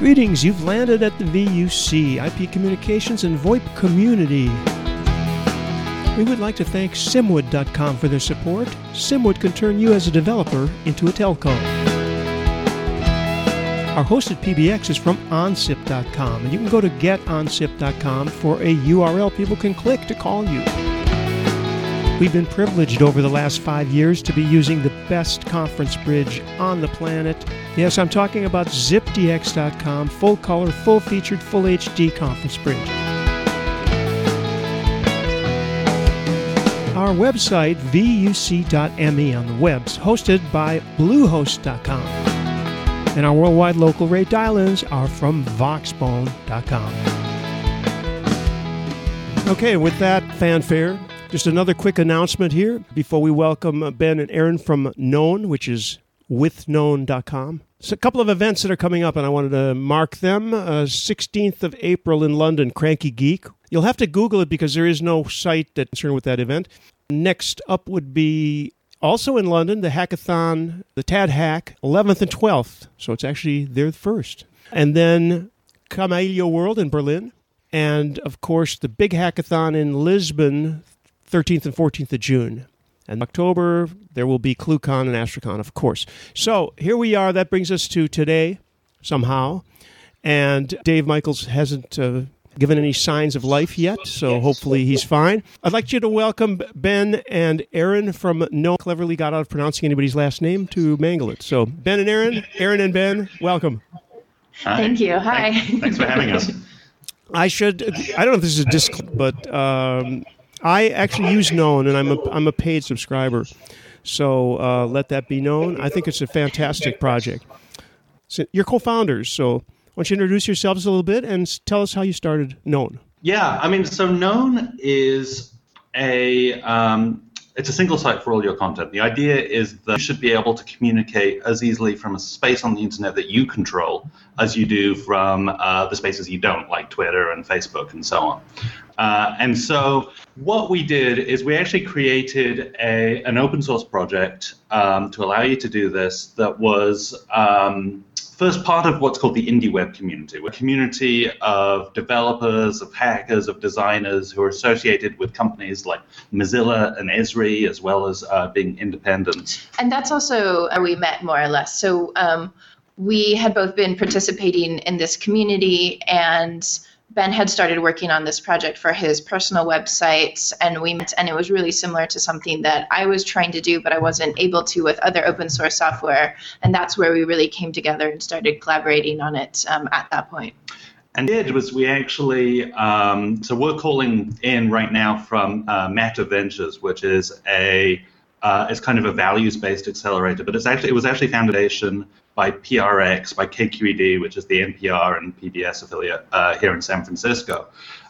Greetings, you've landed at the VUC, IP Communications and VoIP Community. We would like to thank Simwood.com for their support. Simwood can turn you as a developer into a telco. Our hosted PBX is from OnSIP.com, and you can go to GetOnSIP.com for a URL people can click to call you. We've been privileged over the last five years to be using the best conference bridge on the planet. Yes, I'm talking about ZipDX.com, full color, full featured, full HD conference bridge. Our website, vuc.me on the webs, hosted by Bluehost.com. And our worldwide local rate dial ins are from Voxbone.com. Okay, with that fanfare, just another quick announcement here before we welcome Ben and Erin from Known, which is withknown.com. So a couple of events that are coming up, and I wanted to mark them. Uh, 16th of April in London, Cranky Geek. You'll have to Google it because there is no site that's concerned with that event. Next up would be also in London, the hackathon, the TAD Hack, 11th and 12th. So it's actually there first. And then Kamailio World in Berlin. And of course, the big hackathon in Lisbon, 13th and 14th of June. And October, there will be ClueCon and AstriCon, of course. So here we are. That brings us to today, somehow. And Dave Michels hasn't uh, given any signs of life yet, so hopefully he's fine. I'd like you to welcome Ben and Erin from Known Cleverly Got Out of Pronouncing Anybody's Last Name to mangle it. So Ben and Erin, Erin and Ben, welcome. Hi. Thank you. Hi. Thanks for having us. I should, I don't know if this is a disc, but um, I actually use Known, and I'm a, I'm a paid subscriber. So uh, let that be known. I think it's a fantastic project. So you're co-founders, so why don't you introduce yourselves a little bit and tell us how you started Known? Yeah, I mean, so Known is a um, it's a single site for all your content. The idea is that you should be able to communicate as easily from a space on the internet that you control as you do from uh, the spaces you don't, like Twitter and Facebook and so on. Uh, and so what we did is we actually created a, an open source project um, to allow you to do this that was um, first part of what's called the indie web community, a community of developers, of hackers, of designers who are associated with companies like Mozilla and Esri, as well as uh, being independent. And that's also where we met more or less. So um, we had both been participating in this community, and Ben had started working on this project for his personal websites, and we met, and it was really similar to something that I was trying to do, but I wasn't able to with other open source software. And that's where we really came together and started collaborating on it um, at that point. And did was we actually um, so we're calling in right now from uh, Matter Ventures, which is a uh, it's kind of a values-based accelerator, but it's actually it was actually foundation by PRX by KQED, which is the NPR and PBS affiliate uh, here in San Francisco,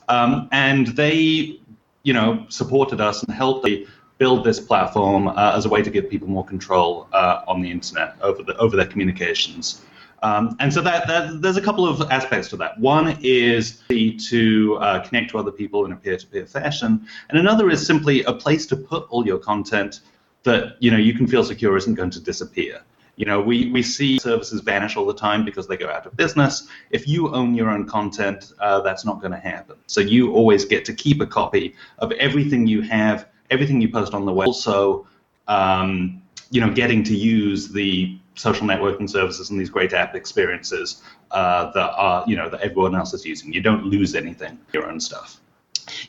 um, and they you know supported us and helped me build this platform uh, as a way to give people more control uh, on the internet over the over their communications. Um, and so that, that, there's a couple of aspects to that. One is the, to uh, connect to other people in a peer-to-peer fashion, and another is simply a place to put all your content that you know you can feel secure isn't going to disappear. You know, we, we see services vanish all the time because they go out of business. If you own your own content, uh, that's not going to happen. So you always get to keep a copy of everything you have, everything you post on the web. Also, um, you know, getting to use the social networking services and these great app experiences uh, that are, you know, that everyone else is using. You don't lose anything, your own stuff.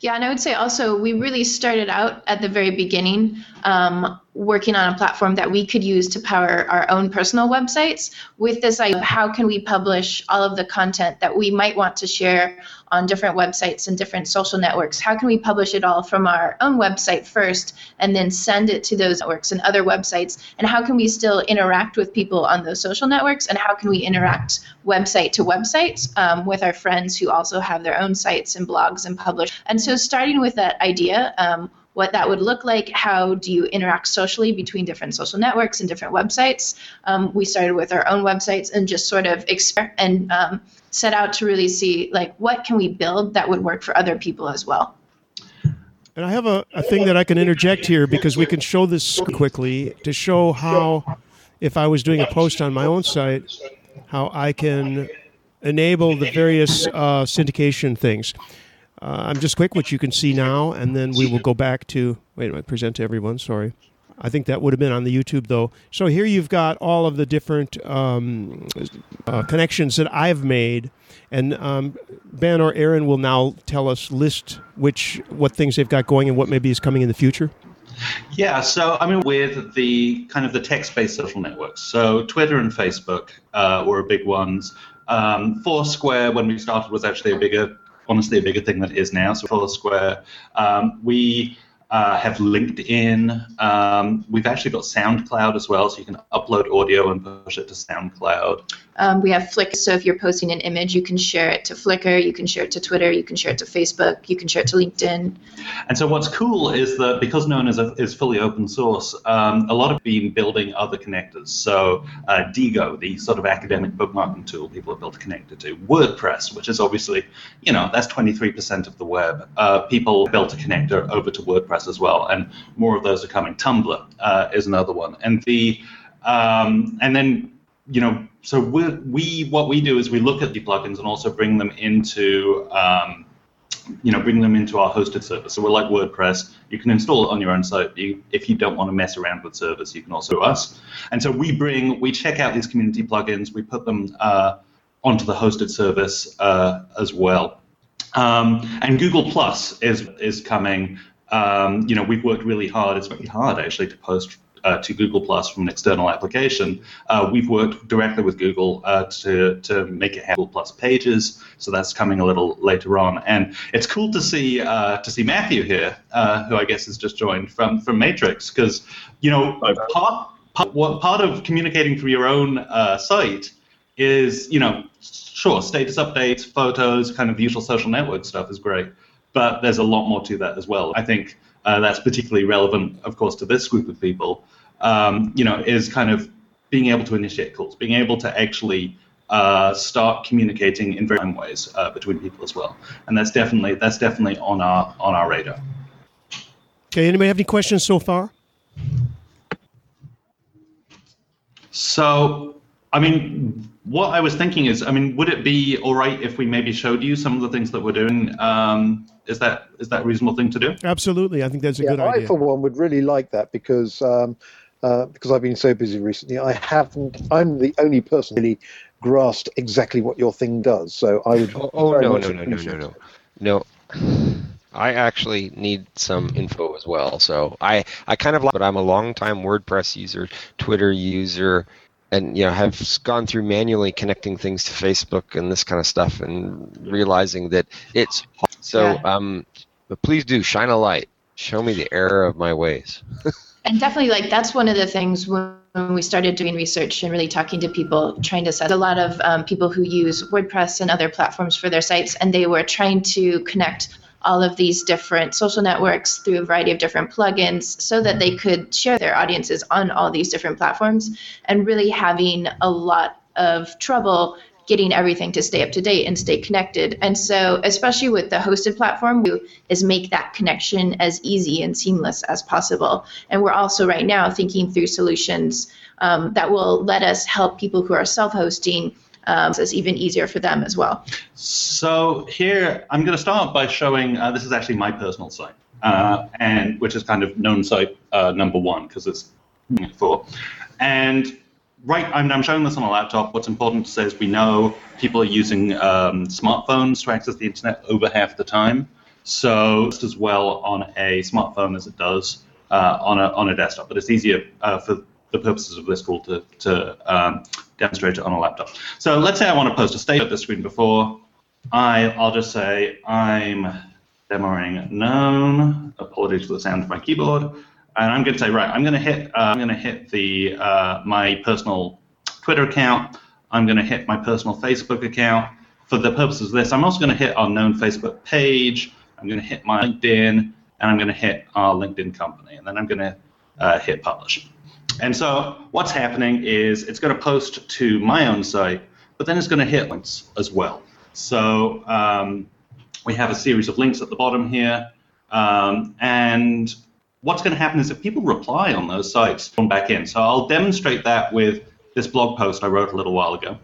Yeah, and I would say also we really started out at the very beginning um, working on a platform that we could use to power our own personal websites with this idea of how can we publish all of the content that we might want to share on different websites and different social networks. How can we publish it all from our own website first and then send it to those networks and other websites? And how can we still interact with people on those social networks? And how can we interact website to website um, with our friends who also have their own sites and blogs and publish? And so starting with that idea um, what that would look like. How do you interact socially between different social networks and different websites? Um, we started with our own websites and just sort of experiment and um, set out to really see like what can we build that would work for other people as well. And I have a, a thing that I can interject here because we can show this quickly to show how, if I was doing a post on my own site, how I can enable the various uh, syndication things. Uh, I'm just quick, which you can see now, and then we will go back to. Wait a minute, present to everyone. Sorry. I think that would have been on the YouTube though. So here you've got all of the different um, uh, connections that I've made, and um, Ben or Erin will now tell us list which what things they've got going and what maybe is coming in the future. Yeah, so I mean, with the kind of the text-based social networks, so Twitter and Facebook uh, were big ones. Um, Foursquare, when we started, was actually a bigger honestly a bigger thing than it is now. So Foursquare, um, we uh, have LinkedIn. Um, we've actually got SoundCloud as well, so you can upload audio and push it to SoundCloud. Um, we have Flickr, so if you're posting an image, you can share it to Flickr, you can share it to Twitter, you can share it to Facebook, you can share it to LinkedIn. And so what's cool is that because Known is, is fully open source, um, a lot of been building other connectors. So uh, Diigo, the sort of academic bookmarking tool people have built a connector to. WordPress, which is obviously, you know, that's 23% of the web. Uh, people built a connector over to WordPress as well, and more of those are coming. Tumblr uh, is another one. And the um, and then you know, so we we what we do is we look at the plugins and also bring them into um, you know bring them into our hosted service. So we're like WordPress. You can install it on your own site. You, if you don't want to mess around with servers, you can also do us. And so we bring we check out these community plugins. We put them uh, onto the hosted service uh, as well. Um, and Google Plus is is coming. Um, you know, we've worked really hard. It's very hard actually to post uh, to Google Plus from an external application, uh, we've worked directly with Google uh, to, to make it Google Plus pages. So that's coming a little later on, and it's cool to see uh, to see Matthew here, uh, who I guess has just joined from from Matrix, because you know part, part what part of communicating through your own uh, site is you know sure status updates, photos, kind of usual social network stuff is great, but there's a lot more to that as well. I think uh, that's particularly relevant, of course, to this group of people, um, you know, is kind of being able to initiate calls, being able to actually uh, start communicating in very ways uh, between people as well, and that's definitely that's definitely on our on our radar. Okay, anybody have any questions so far? So, I mean, what I was thinking is, I mean, would it be all right if we maybe showed you some of the things that we're doing? Um, is that is that a reasonable thing to do? Absolutely, I think that's a yeah, good idea. I, for one, would really like that because um, uh, because I've been so busy recently. I haven't. I'm the only person really grasped exactly what your thing does. So I would. Oh, oh no, no, no, no, no, no, no. I actually need some info as well. So I, I kind of like, but I'm a long time WordPress user, Twitter user, and you know have gone through manually connecting things to Facebook and this kind of stuff, and realizing that it's so. Yeah. Um, but please do shine a light. Show me the error of my ways. and definitely, like that's one of the things when we started doing research and really talking to people, trying to set a lot of um, people who use WordPress and other platforms for their sites, and they were trying to connect all of these different social networks through a variety of different plugins so that they could share their audiences on all these different platforms and really having a lot of trouble getting everything to stay up to date and stay connected. And so, especially with the hosted platform, we is make that connection as easy and seamless as possible. And we're also right now thinking through solutions um, that will let us help people who are self-hosting um, so it's even easier for them as well. So here, I'm going to start by showing, uh, this is actually my personal site, uh, and which is kind of known site uh, number one because it's four. And right, I'm, I'm, showing this on a laptop. What's important to say is we know people are using um, smartphones to access the internet over half the time. So just as well on a smartphone as it does uh, on a on a desktop, but it's easier uh, for the purposes of this tool to to um, demonstrate it on a laptop. So let's say I want to post a state at the screen before. I I'll just say I'm demoing known. Apologies for the sound of my keyboard. And I'm going to say right. I'm going to hit. Uh, I'm going to hit the uh, my personal Twitter account. I'm going to hit my personal Facebook account. For the purposes of this, I'm also going to hit our known Facebook page. I'm going to hit my LinkedIn, and I'm going to hit our LinkedIn company, and then I'm going to uh, hit publish. And so what's happening is it's going to post to my own site, but then it's going to hit links as well. So um, we have a series of links at the bottom here, um, and what's going to happen is if people reply on those sites from back in. So I'll demonstrate that with this blog post I wrote a little while ago.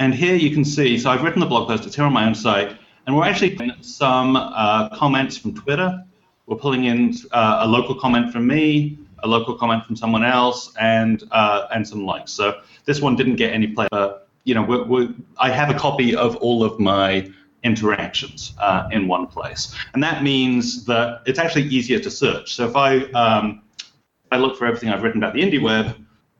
And here you can see, so I've written the blog post, it's here on my own site, and we're actually putting some uh, comments from Twitter. We're pulling in uh, a local comment from me, a local comment from someone else, and uh, and some likes. So this one didn't get any play, but you know, we're, we're, I have a copy of all of my interactions uh, in one place, and that means that it's actually easier to search. So if I um, I look for everything I've written about the indie web,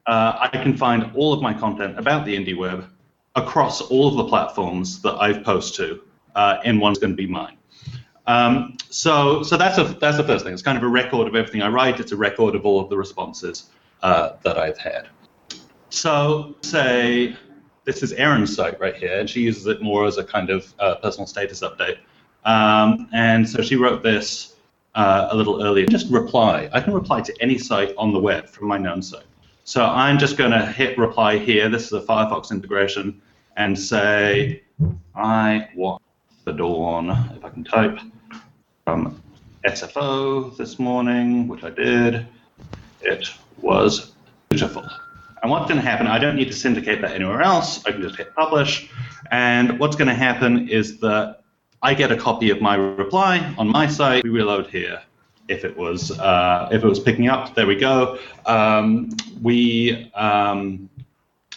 uh, I can find all of my content about the indie web across all of the platforms that I've posted to, uh, and one's going to be mine. Um, so, so that's a that's the first thing. It's kind of a record of everything I write. It's a record of all of the responses uh, that I've had. So, say this is Erin's site right here, and she uses it more as a kind of uh, personal status update. Um, and so she wrote this uh, a little earlier. Just reply. I can reply to any site on the web from my known site. So I'm just going to hit reply here. This is a Firefox integration, and say I want the dawn. If I can type from SFO this morning, which I did, it was beautiful. And what's going to happen, I don't need to syndicate that anywhere else. I can just hit publish. And what's going to happen is that I get a copy of my reply on my site. We reload here. If it was uh, if it was picking up, there we go. Um, we um,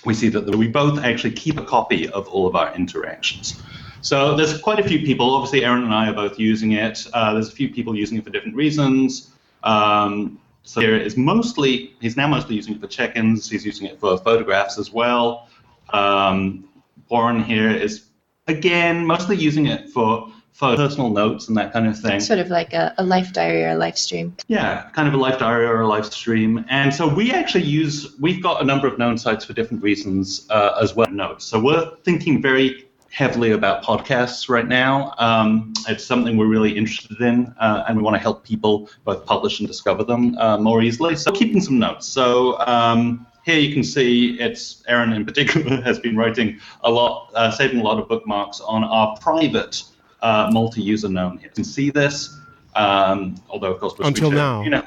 we see that we both actually keep a copy of all of our interactions. So there's quite a few people. Obviously, Erin and I are both using it. Uh, there's a few people using it for different reasons. Um, so here is mostly, he's now mostly using it for check-ins. He's using it for photographs as well. Um, Warren here is, again, mostly using it for, for personal notes and that kind of thing. Sort of like a, a life diary or a live stream. Yeah, kind of a life diary or a live stream. And so we actually use, we've got a number of known sites for different reasons uh, as well. Notes. So we're thinking very heavily about podcasts right now. Um, it's something we're really interested in, uh, and we want to help people both publish and discover them uh, more easily. So, keeping some notes. So, um, here you can see it's Erin in particular has been writing a lot, uh, saving a lot of bookmarks on our private uh, multi-user known here. You can see this, um, although of course until now, you know,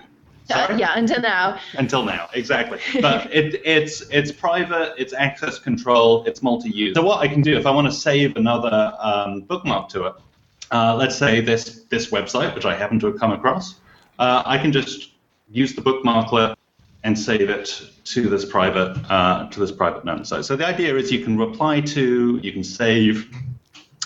uh, yeah, until now. Until now, exactly. But it, it's it's private, it's access control, it's multi-use. So what I can do if I want to save another um, bookmark to it, uh, let's say this this website, which I happen to have come across, uh, I can just use the bookmarklet and save it to this private uh, to this private known site. So the idea is you can reply to, you can save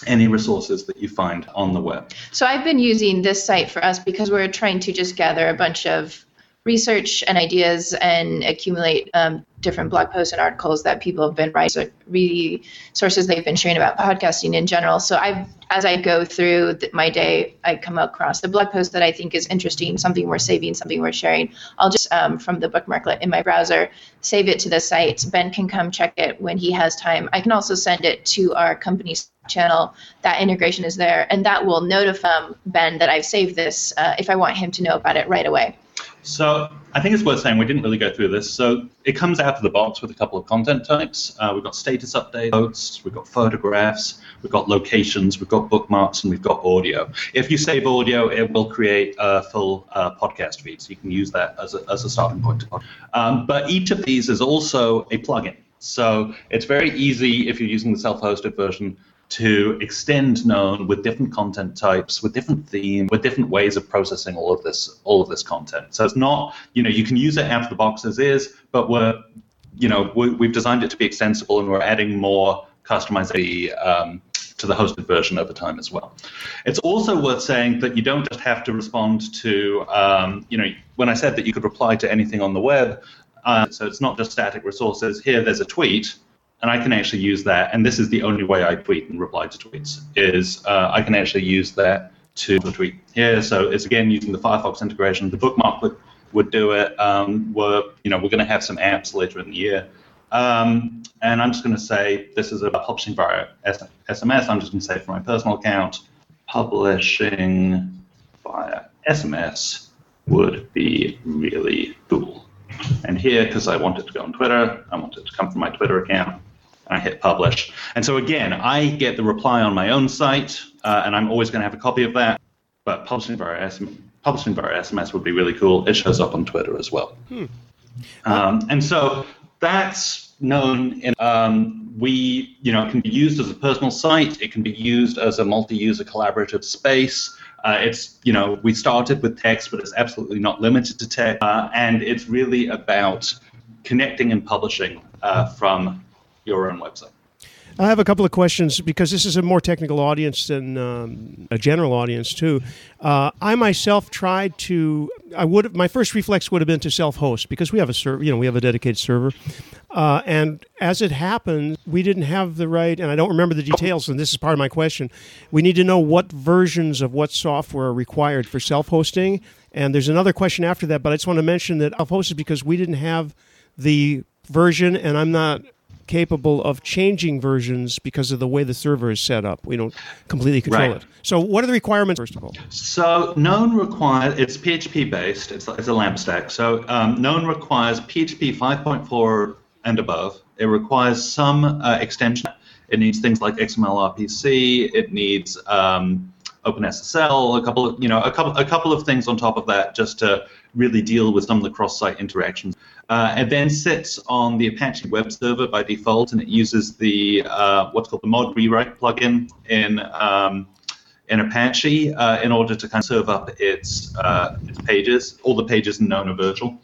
any resources that you find on the web. So I've been using this site for us because we're trying to just gather a bunch of research and ideas and accumulate um, different blog posts and articles that people have been writing, really sources they've been sharing about podcasting in general. So I, as I go through my day, I come across the blog post that I think is interesting, something worth saving, something worth sharing. I'll just um, from the bookmarklet in my browser save it to the site. Ben can come check it when he has time. I can also send it to our company's channel. That integration is there, and that will notify Ben that I've saved this uh, if I want him to know about it right away. So I think it's worth saying we didn't really go through this. So it comes out of the box with a couple of content types. Uh, we've got status updates, we've got photographs, we've got locations, we've got bookmarks, and we've got audio. If you save audio, it will create a full uh, podcast feed, so you can use that as a, as a starting point. Um, but each of these is also a plugin. So it's very easy if you're using the self-hosted version to extend known with different content types, with different themes, with different ways of processing all of this all of this content. So it's not, you know, you can use it out of the box as is, but we're, you know, we, have designed it to be extensible and we're adding more customization um, to the hosted version over time as well. It's also worth saying that you don't just have to respond to, um, you know, when I said that you could reply to anything on the web, uh, so it's not just static resources. Here, there's a tweet, and I can actually use that. And this is the only way I tweet and reply to tweets is uh, I can actually use that to tweet here. So it's again using the Firefox integration. The bookmark would, would do it. Um, we're you know we're going to have some apps later in the year. Um, and I'm just going to say this is about publishing via SMS. I'm just going to say for my personal account, publishing via SMS would be really cool. And here, because I want it to go on Twitter, I want it to come from my Twitter account. I hit publish. And so again, I get the reply on my own site, uh, and I'm always going to have a copy of that. But publishing via, SMS, publishing via SMS would be really cool. It shows up on Twitter as well. Hmm. Um, and so that's known in um, we you know it can be used as a personal site it can be used as a multi-user collaborative space uh, it's you know we started with text but it's absolutely not limited to text uh, and it's really about connecting and publishing uh, from your own website. I have a couple of questions because this is a more technical audience than um, a general audience too. Uh, I myself tried to. I would my first reflex would have been to self-host because we have a server. You know, we have a dedicated server, uh, and as it happened, we didn't have the right. And I don't remember the details. And this is part of my question. We need to know what versions of what software are required for self-hosting. And there's another question after that, but I just want to mention that self-hosted because we didn't have the version, and I'm not capable of changing versions because of the way the server is set up. We don't completely control right. it. So, what are the requirements, first of all? So, Known requires, it's PHP based, it's, it's a LAMP stack. So, um, Known requires PHP 5.4 and above. It requires some uh, extension. It needs things like XML RPC, it needs um, OpenSSL, a couple of, you know, a couple, a couple of things on top of that just to really deal with some of the cross-site interactions. Uh, it then sits on the Apache web server by default, and it uses the uh, what's called the mod rewrite plugin in um, in Apache uh, in order to kind of serve up its uh, its pages. All the pages known are virtual.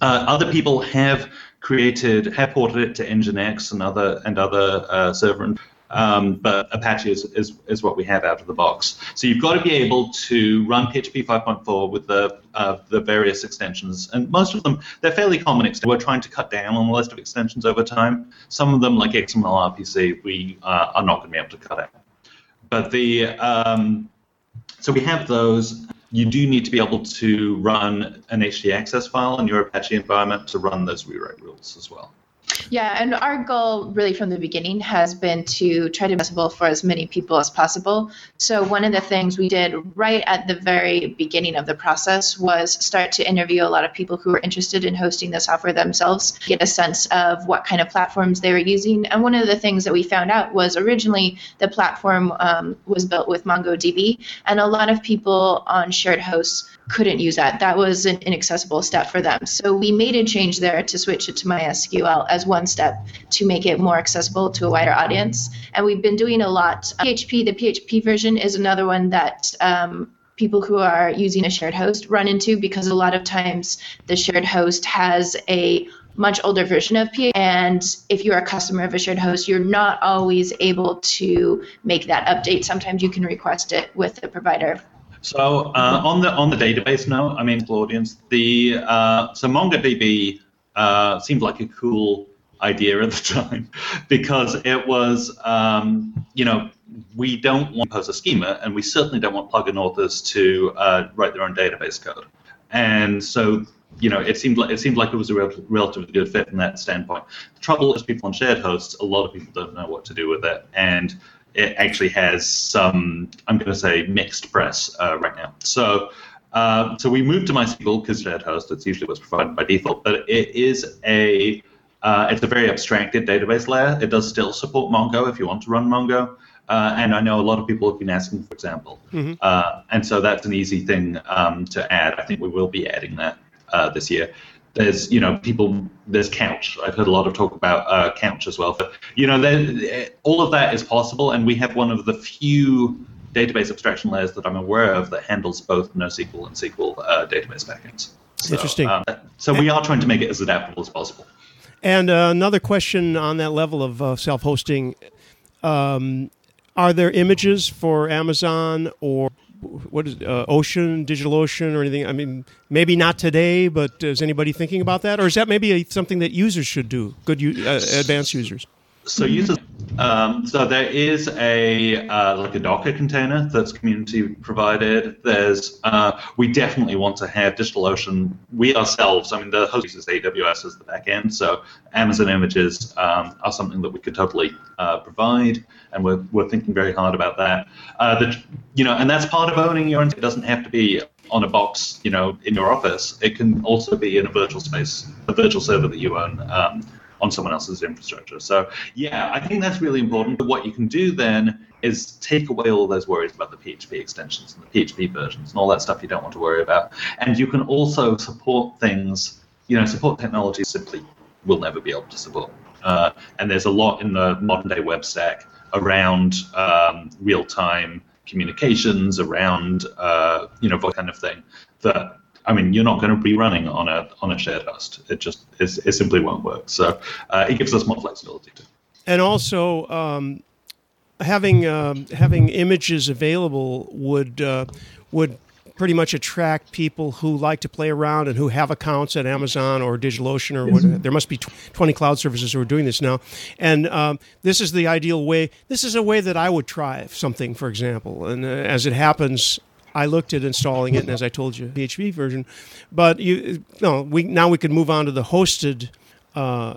Uh, other people have created, have ported it to Nginx and other and other uh, server um, but Apache is, is, is what we have out of the box. So you've got to be able to run PHP 5.4 with the uh, the various extensions, and most of them they're fairly common. Extensions. We're trying to cut down on the list of extensions over time. Some of them, like XML RPC, we uh, are not going to be able to cut out. But the um, so we have those. You do need to be able to run an htaccess file in your Apache environment to run those rewrite rules as well. Yeah, and our goal really from the beginning has been to try to be accessible for as many people as possible. So one of the things we did right at the very beginning of the process was start to interview a lot of people who were interested in hosting the software themselves, get a sense of what kind of platforms they were using. And one of the things that we found out was originally the platform um, was built with MongoDB, and a lot of people on shared hosts couldn't use that. That was an inaccessible step for them. So we made a change there to switch it to MySQL as one step to make it more accessible to a wider audience. And we've been doing a lot. PHP, the PHP version is another one that um, people who are using a shared host run into because a lot of times the shared host has a much older version of PHP. And if you're a customer of a shared host, you're not always able to make that update. Sometimes you can request it with the provider. So uh, on the on the database note, I mean, audience, the uh, so MongoDB uh, seemed like a cool idea at the time because it was, um, you know, we don't want to pose a schema, and we certainly don't want plugin authors to uh, write their own database code. And so, you know, it seemed like it seemed like it was a relatively good fit from that standpoint. The trouble is, people on shared hosts, a lot of people don't know what to do with it, and it actually has some, I'm going to say, mixed press uh, right now. So, uh, so we moved to MySQL because shared host. It's usually what's provided by default, but it is a uh, it's a very abstracted database layer. It does still support Mongo if you want to run Mongo. Uh, and I know a lot of people have been asking, for example. Mm-hmm. Uh, and so that's an easy thing um, to add. I think we will be adding that uh, this year there's you know people there's couch. I've heard a lot of talk about uh, couch as well but you know there, all of that is possible and we have one of the few database abstraction layers that i'm aware of that handles both nosql and sql uh, database backends. So, interesting. uh, so we are trying to make it as adaptable as possible. And uh, another question on that level of uh, self-hosting um, are there images for Amazon or what is uh, Ocean, DigitalOcean, or anything? I mean, maybe not today, but is anybody thinking about that, or is that maybe a, something that users should do? Good, uh, advanced users. So users, um, so there is a uh, like a Docker container that's community provided. There's uh, we definitely want to have DigitalOcean. We ourselves, I mean, the host uses AWS as the backend, so Amazon images um, are something that we could totally uh, provide, and we're we're thinking very hard about that. Uh, the, you know, and that's part of owning your. Own. It doesn't have to be on a box, you know, in your office. It can also be in a virtual space, a virtual server that you own. Um, on someone else's infrastructure. So yeah, I think that's really important. But what you can do then is take away all those worries about the PHP extensions and the PHP versions and all that stuff you don't want to worry about. And you can also support things, you know, support technology simply will never be able to support. Uh, and there's a lot in the modern day web stack around um, real time communications, around uh, you know, that kind of thing that I mean, you're not going to be running on a on a shared host. It just it simply won't work. So uh, it gives us more flexibility too. And also, um, having um, having images available would uh, would pretty much attract people who like to play around and who have accounts at Amazon or DigitalOcean or what, there must be 20 cloud services who are doing this now. And um, this is the ideal way. This is a way that I would try something, for example. And uh, as it happens, I looked at installing it, and as I told you, PHP version. But you, no, we now we can move on to the hosted uh,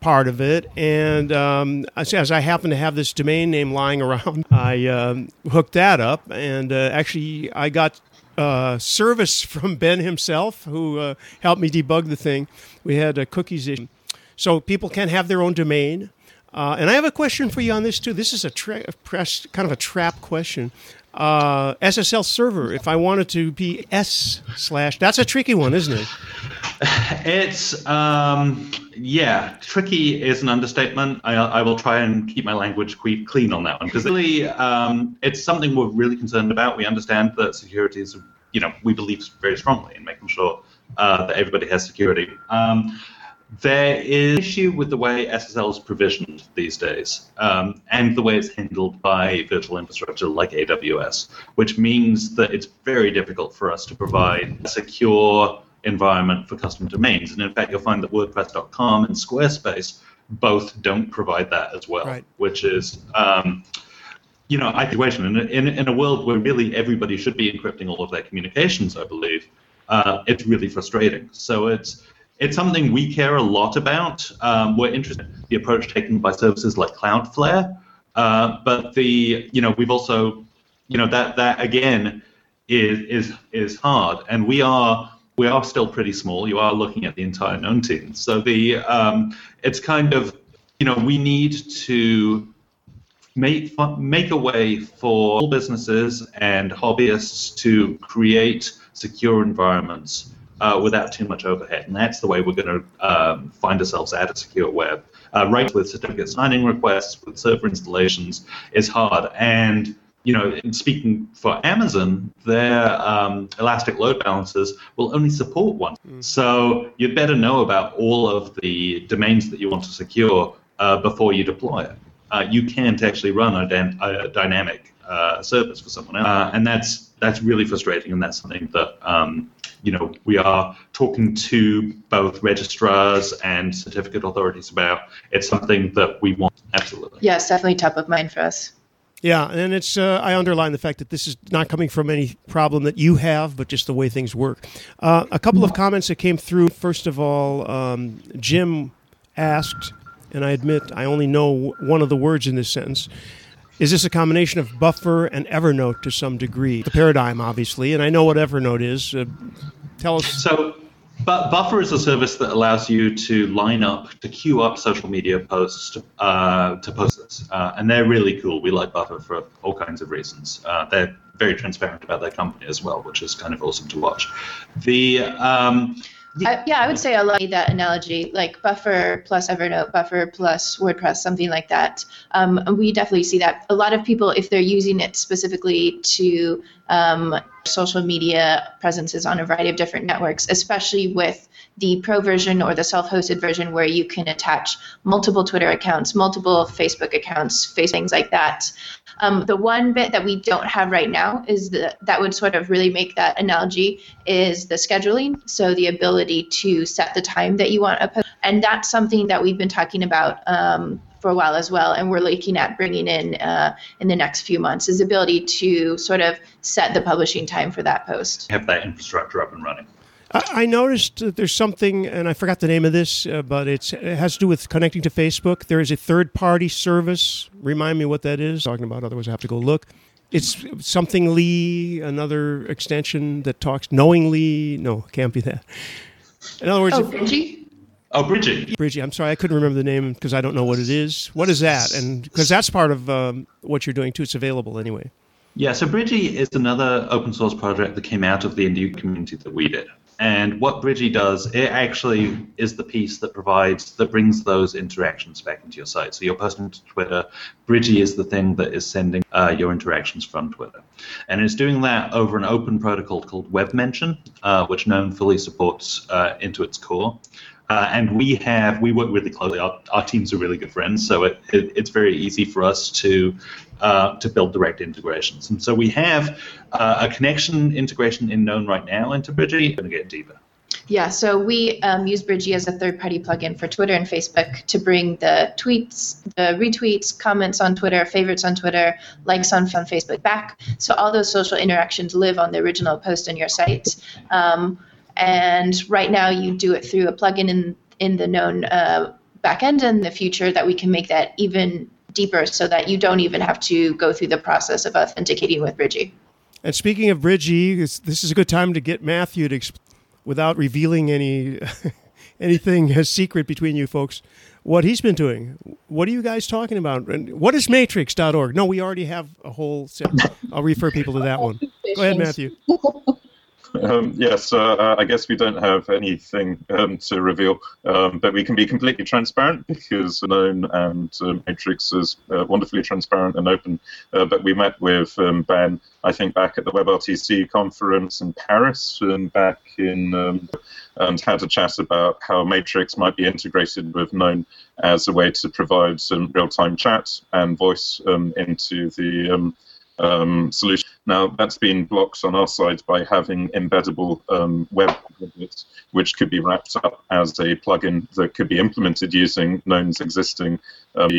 part of it. And um, as, as, I happen to have this domain name lying around, I um, hooked that up, and uh, actually I got uh, service from Ben himself, who uh, helped me debug the thing. We had a cookies issue, so people can have their own domain. Uh, and I have a question for you on this too. This is a tra- press, kind of a trap question uh, SSL server if I wanted to be S slash. That's a tricky one, isn't it? It's um, yeah, tricky is an understatement. I, I will try and keep my language clean on that one because really, um, it's something we're really concerned about. We understand that security is, you know, we believe very strongly in making sure uh, that everybody has security. Um, there is an issue with the way SSL is provisioned these days um, and the way it's handled by virtual infrastructure like AWS, which means that it's very difficult for us to provide a secure environment for custom domains. And in fact, you'll find that WordPress.com and Squarespace both don't provide that as well, right. which is. Um, you know, I situation in, in, in a world where really everybody should be encrypting all of their communications, I believe, uh, it's really frustrating. So it's it's something we care a lot about. Um, we're interested in the approach taken by services like Cloudflare, uh, but the you know we've also you know that that again is is is hard, and we are we are still pretty small. You are looking at the entire known team, so the um, it's kind of you know we need to make make a way for businesses and hobbyists to create secure environments uh, without too much overhead. And that's the way we're going to um, find ourselves at a secure web. Uh, right with certificate signing requests, with server installations, is hard. And you know, speaking for Amazon, their um, elastic load balancers will only support one. Mm. So you'd better know about all of the domains that you want to secure uh, before you deploy it. Uh, you can't actually run a, dan- a dynamic uh, service for someone else, uh, and that's that's really frustrating, and that's something that um, you know, we are talking to both registrars and certificate authorities about. It's something that we want absolutely. Yes, definitely top of mind for us. Yeah, and it's uh, I underline the fact that this is not coming from any problem that you have, but just the way things work. Uh, a couple of comments that came through. First of all, um, Jim asked, and I admit I only know one of the words in this sentence. Is this a combination of Buffer and Evernote to some degree? The paradigm, obviously, and I know what Evernote is. Uh, tell us. So, but Buffer is a service that allows you to line up, to queue up social media posts uh, to post this. Uh, and they're really cool. We like Buffer for all kinds of reasons. Uh, they're very transparent about their company as well, which is kind of awesome to watch. The um. I, yeah, I would say I like that analogy, like Buffer plus Evernote, Buffer plus WordPress, something like that. Um, we definitely see that. A lot of people, if they're using it specifically to um, social media presences on a variety of different networks, especially with the pro version or the self-hosted version where you can attach multiple Twitter accounts, multiple Facebook accounts, things like that. Um, the one bit that we don't have right now is the, that would sort of really make that analogy is the scheduling. So the ability to set the time that you want a post, and that's something that we've been talking about um, for a while as well, and we're looking at bringing in uh, in the next few months is ability to sort of set the publishing time for that post. Have that infrastructure up and running. I noticed that there's something, and I forgot the name of this, uh, but it has to do with connecting to Facebook. There is a third party service. Remind me what that is. Talking about, otherwise I have to go look. It's something Lee, another extension that talks knowingly. No, can't be that. In other words, oh, Bridgy. Oh, Bridgy. Bridgy. I'm sorry, I couldn't remember the name because I don't know what it is. What is that? And because that's part of um, what you're doing too. It's available anyway. Yeah, so Bridgy is another open source project that came out of the indie community that we did. And what Bridgy does, it actually is the piece that provides, that brings those interactions back into your site. So you're posting to Twitter, Bridgy is the thing that is sending uh, your interactions from Twitter. And it's doing that over an open protocol called WebMention, uh, which Known fully supports uh, into its core. Uh, and we have we work really closely. Our, our teams are really good friends, so it, it, it's very easy for us to uh, to build direct integrations. And so we have uh, a connection integration in Known right now into Bridgy. To get deeper. Yeah, so we um, use Bridgy as a third-party plugin for Twitter and Facebook to bring the tweets, the retweets, comments on Twitter, favorites on Twitter, likes on, on Facebook back. So all those social interactions live on the original post on your site. Um, and right now, you do it through a plugin in in the known uh, backend. In the future, that we can make that even deeper, so that you don't even have to go through the process of authenticating with Bridgy. And speaking of Bridgy, this is a good time to get Matthew to, without revealing any anything as secret between you folks, what he's been doing. What are you guys talking about? And what is matrix.org? No, we already have a whole set. I'll refer people to that one. Go ahead, Matthew. Um, yes, uh, I guess we don't have anything um, to reveal, um, but we can be completely transparent because Known and uh, Matrix is uh, wonderfully transparent and open. Uh, but we met with um, Ben, I think, back at the WebRTC conference in Paris and back in um, and had a chat about how Matrix might be integrated with Known as a way to provide some real-time chat and voice um, into the um, solution. Now, that's been blocked on our side by having embeddable um, web widgets, which could be wrapped up as a plugin that could be implemented using Known's existing um,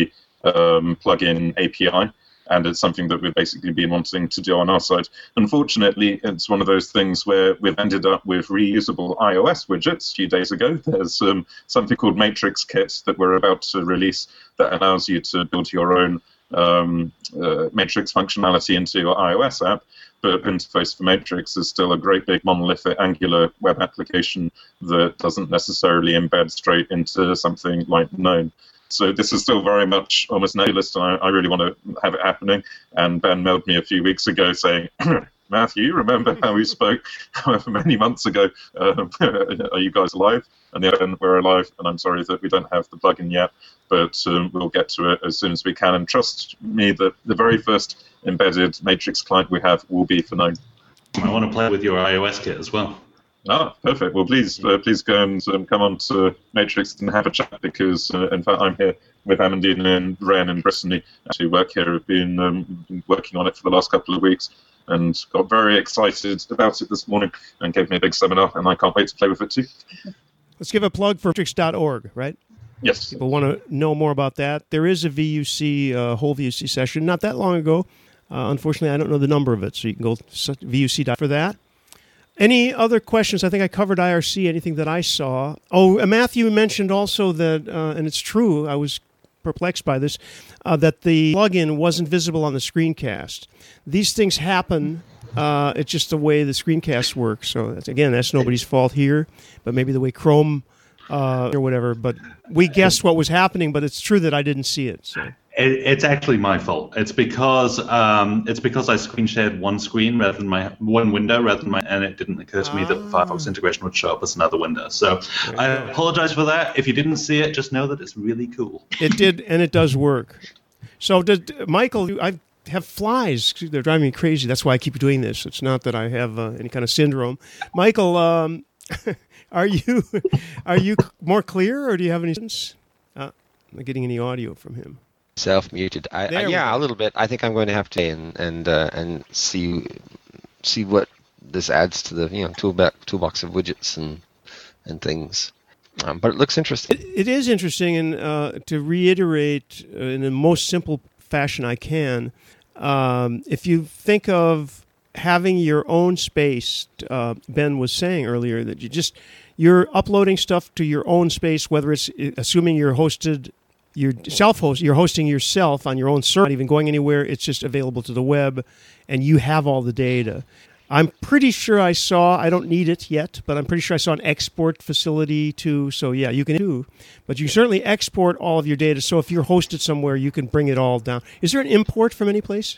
um plugin API. And it's something that we've basically been wanting to do on our side. Unfortunately, it's one of those things where we've ended up with reusable iOS widgets a few days ago. There's um, something called Matrix Kit that we're about to release that allows you to build your own um, uh, Matrix functionality into your iOS app, but interface for Matrix is still a great big monolithic Angular web application that doesn't necessarily embed straight into something like Known. So this is still very much almost nebulous, and I, I really want to have it happening. And Ben mailed me a few weeks ago saying, Matthew, remember how we spoke many months ago? Uh, are you guys alive? And then we're alive, and I'm sorry that we don't have the plugin yet, but um, we'll get to it as soon as we can. And trust me that the very first embedded Matrix client we have will be for Known. I want to play with your iOS kit as well. Ah, perfect. Well, please, uh, please go and um, come on to Matrix and have a chat because, uh, in fact, I'm here with Amandine and Ren and Brittany who work here I've been um, working on it for the last couple of weeks and got very excited about it this morning and gave me a big seminar, and I can't wait to play with it too. Let's give a plug for matrix.org, right? Yes. People want to know more about that. There is a VUC, uh, whole VUC session, not that long ago. Uh, unfortunately, I don't know the number of it, so you can go VUC for that. Any other questions? I think I covered IRC, anything that I saw. Oh, uh, Matthew mentioned also that, uh, and it's true, I was perplexed by this, uh, that the plugin wasn't visible on the screencast. These things happen. Uh, it's just the way the screencasts work. So that's, again, that's nobody's fault here, but maybe the way Chrome uh, or whatever. But we guessed what was happening, but it's true that I didn't see it. So. It, it's actually my fault. It's because um, it's because I screen shared one screen rather than my one window rather than my, and it didn't occur to me that Firefox ah. integration would show up as another window. So I apologize for that. If you didn't see it, just know that it's really cool. It did, and it does work. So, did Michael? I've have flies. They're driving me crazy. That's why I keep doing this. It's not that I have uh, any kind of syndrome. Michael, um, are you are you more clear, or do you have any? Uh, I'm not getting any audio from him. Self muted. I, I, yeah, a little bit. I think I'm going to have to and and uh, and see see what this adds to the you know toolbox toolbox of widgets and and things. Um, but it looks interesting. it, it is interesting, and uh, to reiterate uh, in the most simple fashion I can, um, if you think of having your own space, uh, Ben was saying earlier that you just you're uploading stuff to your own space, whether it's assuming you're hosted, you're self-host, you're hosting yourself on your own server, not even going anywhere. It's just available to the web, and you have all the data. I'm pretty sure I saw, I don't need it yet, but I'm pretty sure I saw an export facility too. So, yeah, you can do, but you certainly export all of your data. So, if you're hosted somewhere, you can bring it all down. Is there an import from any place?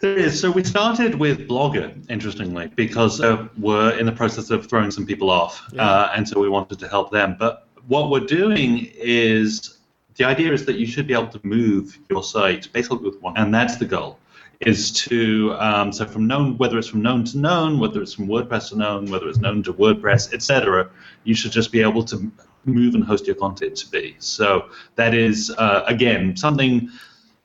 There is. So, we started with Blogger, interestingly, because uh, we're in the process of throwing some people off. Yeah. Uh, and so we wanted to help them. But what we're doing is the idea is that you should be able to move your site basically with one, and that's the goal is to um, so from known whether it's from known to known, whether it's from WordPress to known, whether it's known to WordPress, etc. You should just be able to move and host your content to be. So that is uh, again something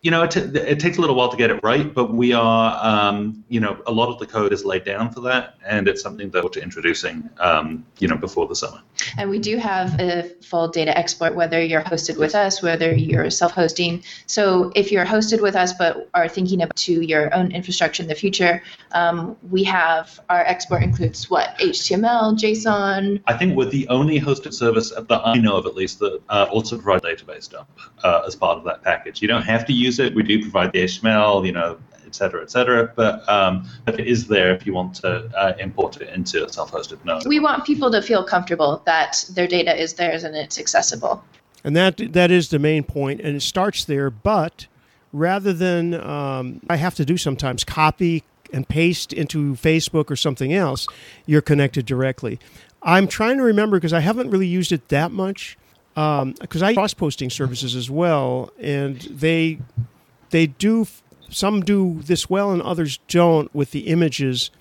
you know, it, t- it, takes a little while to get it right, but we are, um, you know, a lot of the code is laid down for that, and it's something that we're introducing, um, you know, before the summer. And we do have a full data export, whether you're hosted with us, whether you're self-hosting. So if you're hosted with us but are thinking about to your own infrastructure in the future, um, we have our export includes what HTML, JSON. I think we're the only hosted service that I know of, at least, that uh, also provides database dump uh, as part of that package. You don't have to use use it. We do provide the HTML, you know, et cetera, et cetera. But, um, but it is there if you want to uh, import it into a self-hosted node. We want people to feel comfortable that their data is theirs and it's accessible. And that that is the main point, and it starts there. But rather than um, I have to do sometimes copy and paste into Facebook or something else, you're connected directly. I'm trying to remember because I haven't really used it that much because um, I cross posting services as well, and they they do some do this well and others don't with the images.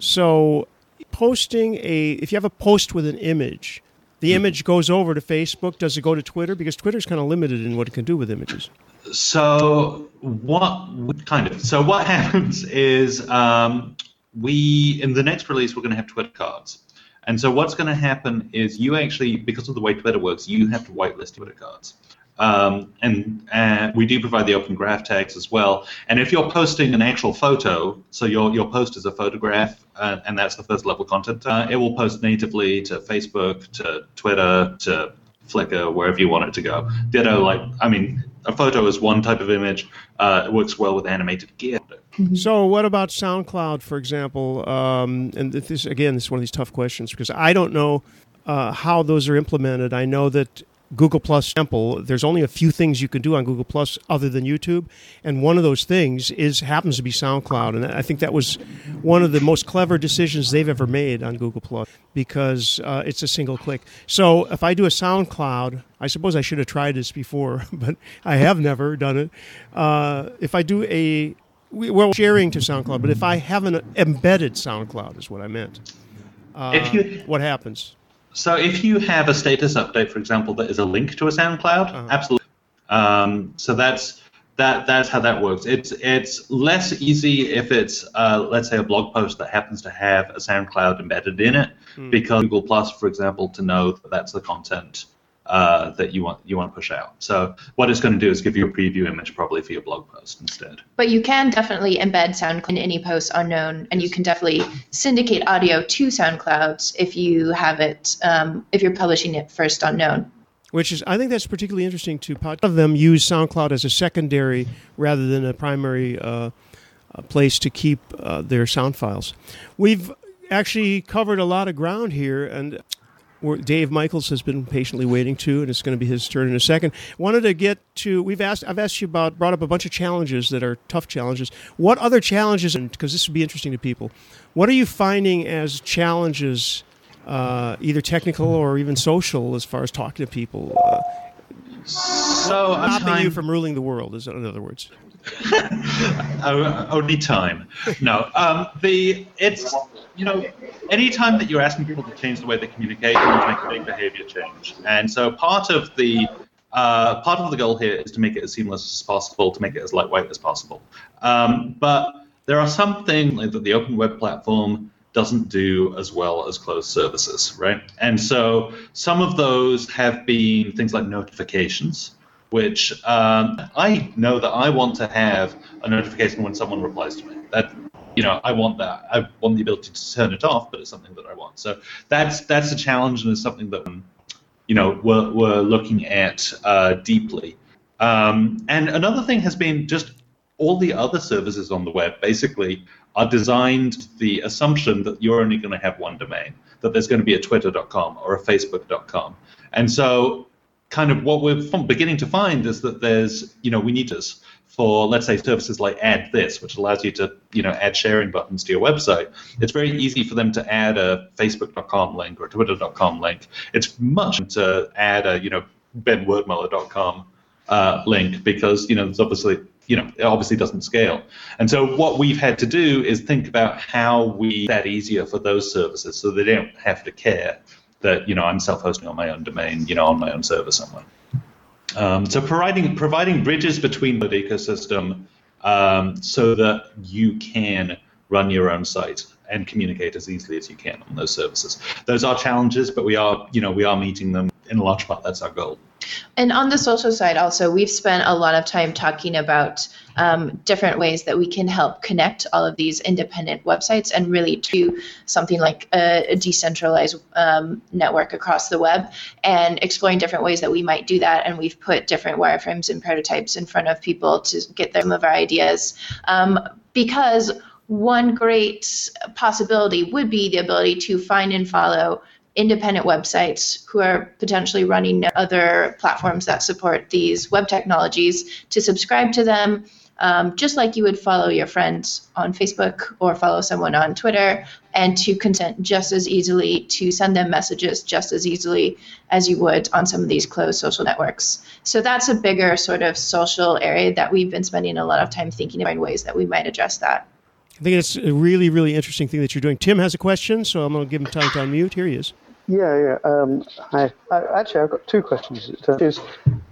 So posting a if you have a post with an image, the mm-hmm. image goes over to Facebook. Does it go to Twitter? Because Twitter's kind of limited in what it can do with images. So what kind of so what happens is um, we in the next release we're going to have Twitter cards. And so what's going to happen is you actually, because of the way Twitter works, you have to whitelist Twitter cards. Um, and uh, we do provide the open graph tags as well. And if you're posting an actual photo, so your, your post is a photograph, uh, and that's the first level content, uh, it will post natively to Facebook, to Twitter, to Flickr, wherever you want it to go. Ditto, like, I mean, a photo is one type of image. Uh, it works well with animated GIF. Mm-hmm. So, what about SoundCloud, for example? Um, and this again, this is one of these tough questions because I don't know uh, how those are implemented. I know that Google Plus sample, there's only a few things you can do on Google Plus other than YouTube, and one of those things is happens to be SoundCloud, and I think that was one of the most clever decisions they've ever made on Google Plus because uh, it's a single click. So if I do a SoundCloud, I suppose I should have tried this before, but I have never done it. Uh, if I do a we're sharing to SoundCloud, but if I have an embedded SoundCloud, is what I meant. Uh, if you, what happens? So if you have a status update, for example, that is a link to a SoundCloud, uh-huh. absolutely. Um, so that's that that's how that works. It's it's less easy if it's uh, let's say a blog post that happens to have a SoundCloud embedded in it, mm. because Google Plus, for example, to know that that's the content uh, that you want you want to push out. So what it's going to do is give you a preview image probably for your blog post instead. But you can definitely embed SoundCloud in any post on Known, and you can definitely syndicate audio to SoundCloud if you have it um, if you're publishing it first on Known. Which is, I think that's particularly interesting to pod- of them use SoundCloud as a secondary rather than a primary uh, place to keep uh, their sound files. We've actually covered a lot of ground here, and Dave Michels has been patiently waiting too, and it's going to be his turn in a second. Wanted to get to we've asked I've asked you about brought up a bunch of challenges that are tough challenges. What other challenges? Because this would be interesting to people. What are you finding as challenges, uh, either technical or even social, as far as talking to people? Uh, So I'm stopping you from ruling the world. Is in other words. Only time. No, um, the it's you know, anytime that you're asking people to change the way they communicate, you make a big behavior change. And so part of the uh, part of the goal here is to make it as seamless as possible, to make it as lightweight as possible. Um, but there are some things like that the open web platform doesn't do as well as closed services, right? And so some of those have been things like notifications, which um, I know that I want to have a notification when someone replies to me. That you know, I want that. I want the ability to turn it off, but it's something that I want. So that's that's a challenge, and it's something that um, you know we're we're looking at uh, deeply. Um, and another thing has been just all the other services on the web basically are designed the assumption that you're only going to have one domain, that there's going to be a twitter.com or a facebook.com. And so kind of what we're beginning to find is that there's, you know, we need this for, let's say, services like Add This, which allows you to, you know, add sharing buttons to your website. It's very easy for them to add a facebook.com link or a twitter.com link. It's much to add a, you know, benwerdmuller.com uh, link because, you know, there's obviously you know, it obviously doesn't scale. And so what we've had to do is think about how we that easier for those services so they don't have to care that, you know, I'm self-hosting on my own domain, you know, on my own server somewhere. Um, so providing providing bridges between the ecosystem um, so that you can run your own site and communicate as easily as you can on those services. Those are challenges, but we are, you know, we are meeting them in large part. That's our goal. And on the social side, also, we've spent a lot of time talking about um, different ways that we can help connect all of these independent websites and really to something like a, a decentralized um, network across the web and exploring different ways that we might do that. And we've put different wireframes and prototypes in front of people to get some of our ideas. Um, because one great possibility would be the ability to find and follow independent websites who are potentially running other platforms that support these web technologies to subscribe to them, um, just like you would follow your friends on Facebook or follow someone on Twitter, and to consent just as easily to send them messages just as easily as you would on some of these closed social networks. So that's a bigger sort of social area that we've been spending a lot of time thinking about ways that we might address that. I think it's a really, really interesting thing that you're doing. Tim has a question, so I'm going to give him time to unmute. Here he is. Yeah, yeah. Um, hi. I, actually, I've got two questions. Is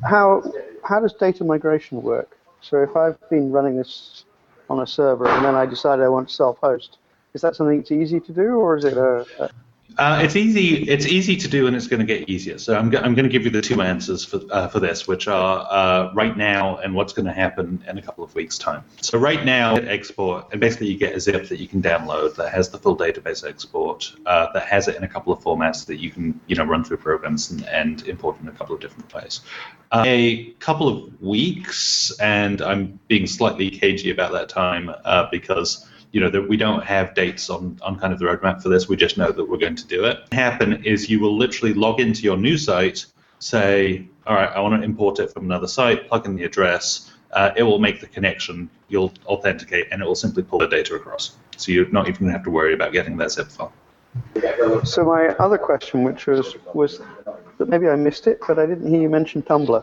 how how does data migration work? So if I've been running this on a server and then I decide I want to self-host, is that something that's easy to do, or is it a, a uh, it's easy. It's easy to do, and it's going to get easier. So I'm, I'm going to give you the two answers for uh, for this, which are uh, right now and what's going to happen in a couple of weeks' time. So right now, export, and basically you get a zip that you can download that has the full database export, uh, that has it in a couple of formats that you can you know run through programs and, and import in a couple of different ways. Uh, a couple of weeks, and I'm being slightly cagey about that time because you know that we don't have dates on, on kind of the roadmap for this. We just know that we're going to do it. What happen is you will literally log into your new site, say, all right, I want to import it from another site, plug in the address. Uh, it will make the connection. You'll authenticate, and it will simply pull the data across. So you're not even going to have to worry about getting that zip file. So my other question, which was was that maybe I missed it, but I didn't hear you mention Tumblr.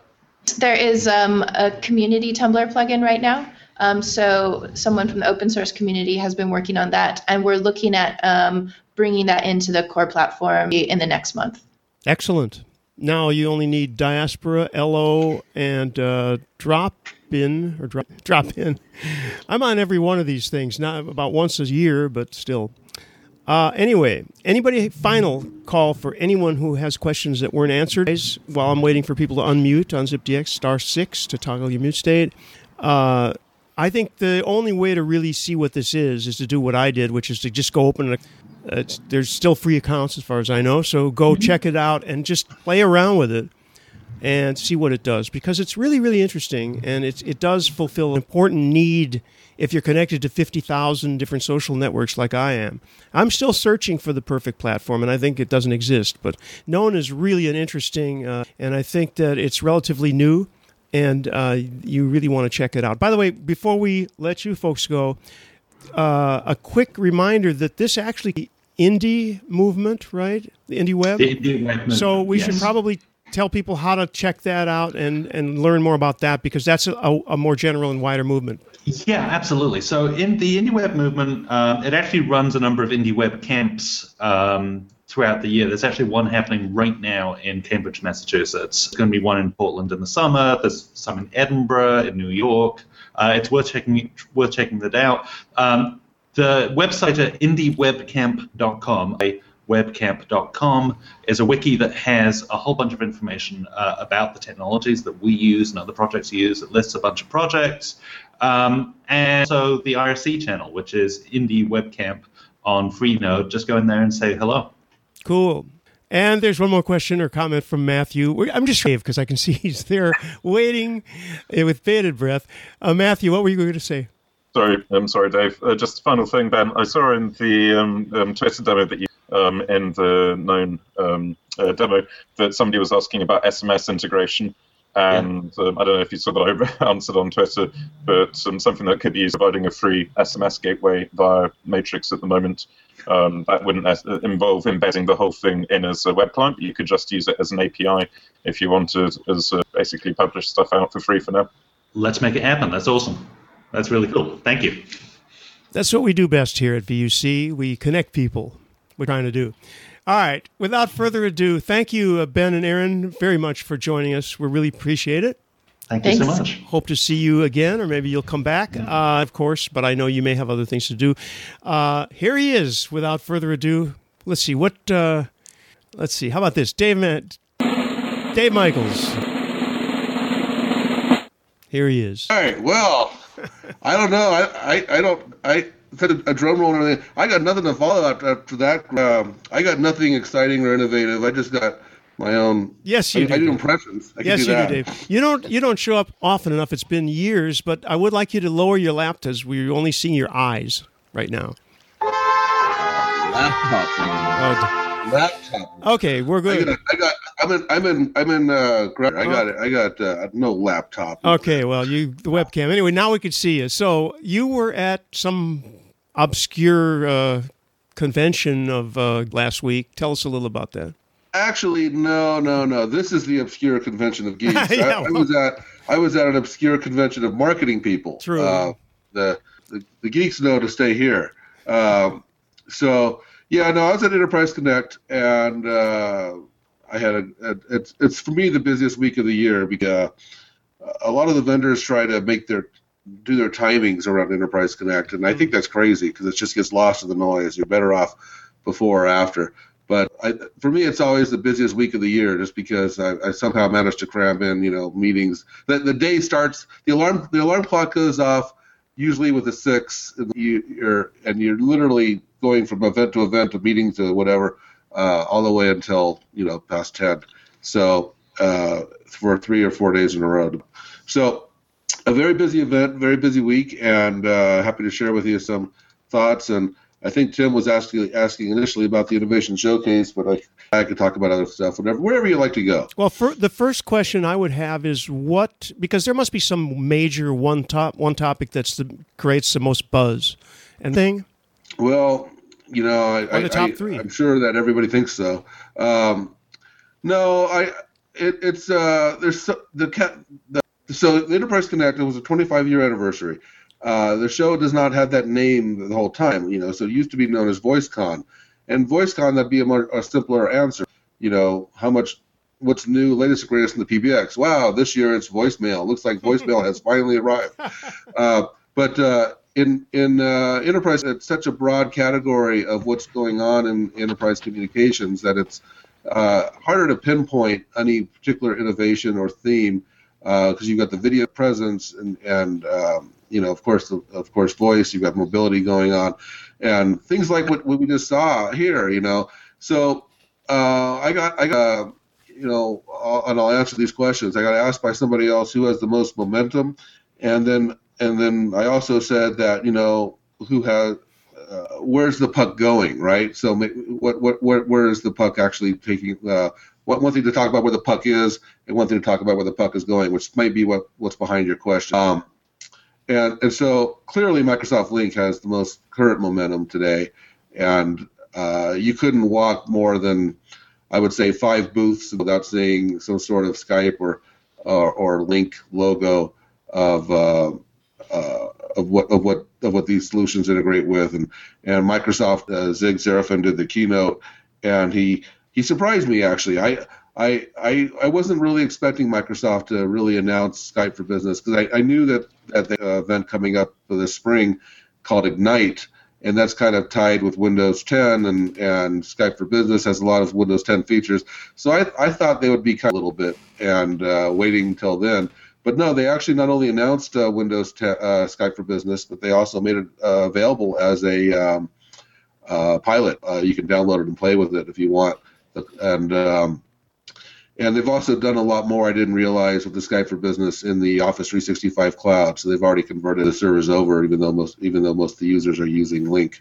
There is um, a community Tumblr plugin right now. Um, so someone from the open source community has been working on that, and we're looking at um, bringing that into the core platform in the next month. Excellent. Now you only need diaspora, Ello, and uh, drop in or drop drop in. I'm on every one of these things, not about once a year, but still. Uh, anyway, anybody final call for anyone who has questions that weren't answered? While I'm waiting for people to unmute on ZipDX, star six to toggle your mute state. Uh, I think the only way to really see what this is is to do what I did, which is to just go open a. Uh, there's still free accounts as far as I know, so go mm-hmm. check it out and just play around with it and see what it does because it's really really interesting and it it does fulfill an important need if you're connected to 50,000 different social networks like I am. I'm still searching for the perfect platform and I think it doesn't exist, but Known is really an interesting uh, and I think that it's relatively new and uh, you really want to check it out. By the way, before we let you folks go, uh, a quick reminder that this actually indie movement, right? The indie web. The indie movement, so we yes. should probably tell people how to check that out and, and learn more about that because that's a, a more general and wider movement. Yeah, absolutely. So in the indie web movement, um, it actually runs a number of indie web camps um, throughout the year. There's actually one happening right now in Cambridge, Massachusetts. There's going to be one in Portland in the summer. There's some in Edinburgh, in New York. Uh, it's worth checking worth checking that out. Um, the website at indiewebcamp.com webcamp.com is a wiki that has a whole bunch of information uh, about the technologies that we use and other projects use. It lists a bunch of projects. Um, and so the IRC channel, which is Indie Webcamp on Freenode, just go in there and say hello. Cool. And there's one more question or comment from Matthew. I'm just because I can see he's there waiting with bated breath. Uh, Matthew, what were you going to say? Sorry, I'm sorry, Dave. Uh, just final thing, Ben. I saw in the um, um, Twitter demo that you um, in the known um, uh, demo that somebody was asking about SMS integration. And yeah. um, I don't know if you saw that I answered on Twitter, but um, something that could be used providing a free SMS gateway via Matrix at the moment. Um, that wouldn't involve embedding the whole thing in as a web client. You could just use it as an API if you wanted, as uh, basically publish stuff out for free for now. Let's make it happen. That's awesome. That's really cool. Thank you. That's what we do best here at VUC. We connect people we're trying to do. All right. Without further ado, thank you, uh, Ben and Erin, very much for joining us. We really appreciate it. Thank you so much. Hope to see you again, or maybe you'll come back, uh, of course, but I know you may have other things to do. Uh, here he is, without further ado. Let's see, what, uh, let's see, how about this? Dave, Dave Michels. Here he is. All right, well, I don't know. I, I, I don't, I, said a, a drum roll or everything. I got nothing to follow after, after that. Um, I got nothing exciting or innovative. I just got my own. Yes, you I, do. I do impressions. I yes, do you do, Dave. You don't. You don't show up often enough. It's been years, but I would like you to lower your laptop. We're only seeing your eyes right now. Laptop. Oh, laptop. Okay, we're good. I got. I got I'm in. I'm in. I'm in. Uh, I got it. I got uh, no laptop. Okay, well, you the webcam. Anyway, now we can see you. So you were at some obscure uh, convention of uh, last week. Tell us a little about that. Actually, no, no, no. This is the obscure convention of geeks. yeah, I, I, was at I was at an obscure convention of marketing people. True. Uh, the, the, the geeks know to stay here. Um, so yeah, no, I was at Enterprise Connect, and uh, I had a, a, it's it's for me the busiest week of the year because a lot of the vendors try to make their do their timings around Enterprise Connect, and I think that's crazy because it just gets lost in the noise. You're better off before or after. But I, for me, it's always the busiest week of the year, just because I, I somehow managed to cram in, you know, meetings. The, the day starts, the alarm the alarm clock goes off, usually with a six, and you, are and you're literally going from event to event, to meeting to whatever, uh, all the way until you know past ten. So uh, for three or four days in a row. So a very busy event, very busy week, and uh, happy to share with you some thoughts. And I think Tim was asking asking initially about the innovation showcase, but I, I could talk about other stuff, whatever, wherever you like to go. Well, for, the first question I would have is what because there must be some major one top one topic that's the creates the most buzz and thing. Well, you know, I, or the top I, three. I'm sure that everybody thinks so. Um, no, I it, it's uh, there's so, the the so the Enterprise Connect was a 25 year anniversary. Uh, the show does not have that name the whole time, you know. So it used to be known as VoiceCon, and VoiceCon that'd be a, more, a simpler answer. You know, how much, what's new, latest and greatest in the PBX? Wow, this year it's voicemail. Looks like voicemail has finally arrived. Uh, but uh, in in uh, enterprise, it's such a broad category of what's going on in enterprise communications that it's uh, harder to pinpoint any particular innovation or theme because uh, you've got the video presence and and um, you know of course of course voice you've got mobility going on and things like what, what we just saw here you know so uh, I got I got you know I'll, and I'll answer these questions I got asked by somebody else who has the most momentum and then and then I also said that you know who has uh, where's the puck going, right? So what, what, where, where is the puck actually taking? Uh, one, one thing to talk about where the puck is, and one thing to talk about where the puck is going, which might be what, what's behind your question. Um, and and so clearly, Microsoft Lync has the most current momentum today, and uh, you couldn't walk more than I would say five booths without seeing some sort of Skype or or, or Lync logo of uh, uh, of what of what of what these solutions integrate with, and and Microsoft uh, Zig Serafin did the keynote, and he he surprised me actually. I I, I, wasn't really expecting Microsoft to really announce Skype for Business because I, I knew that at the event coming up for this spring called Ignite, and that's kind of tied with Windows 10 and, and Skype for Business has a lot of Windows 10 features. So I, I thought they would be kind of a little bit and uh, waiting until then. But no, they actually not only announced uh, Windows 10, uh, Skype for Business, but they also made it uh, available as a um, uh, pilot. Uh, you can download it and play with it if you want. And um, and they've also done a lot more I didn't realize with the Skype for Business in the Office 365 cloud. So they've already converted the servers over, even though most even though most of the users are using Lync.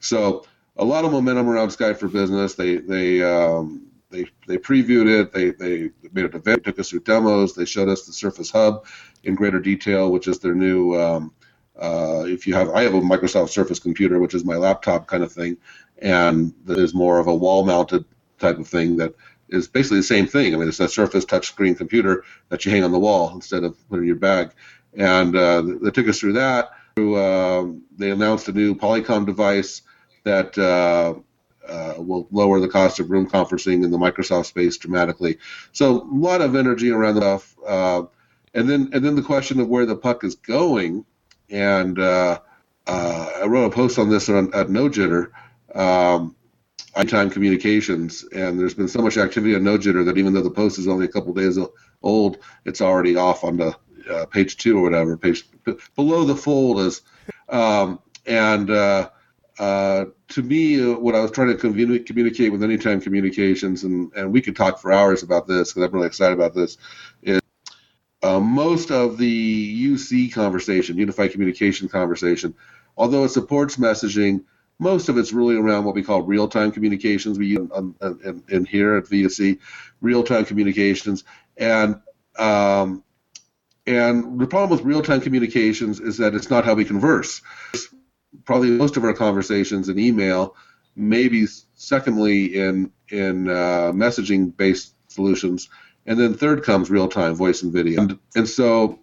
So a lot of momentum around Skype for Business. They they um, they they previewed it. They they made it event. Took us through demos. They showed us the Surface Hub in greater detail, which is their new. Um, uh, if you have, I have a Microsoft Surface computer, which is my laptop kind of thing, and that is more of a wall-mounted type of thing that is basically the same thing. I mean, it's a Surface touchscreen computer that you hang on the wall instead of putting in your bag. And uh, they took us through that. Uh, they announced a new Polycom device that uh, uh, will lower the cost of room conferencing in the Microsoft space dramatically. So a lot of energy around the stuff. Uh, and then and then the question of where the puck is going. And uh, I wrote a post on this at No Jitter. Um, Anytime Communications, and there's been so much activity on NoJitter that even though the post is only a couple days old, it's already off on the uh, page two or whatever. Page below the fold is, um, and uh, uh, to me, uh, what I was trying to communi- communicate with Anytime Communications, and, and we could talk for hours about this because I'm really excited about this, is uh, most of the UC conversation, Unified Communication conversation, although it supports messaging most of it's really around what we call real-time communications. We use in, in, in here at VUC, real-time communications, and um, and the problem with real-time communications is that it's not how we converse. Probably most of our conversations in email, maybe secondly in in uh, messaging-based solutions, and then third comes real-time voice and video. And, and so,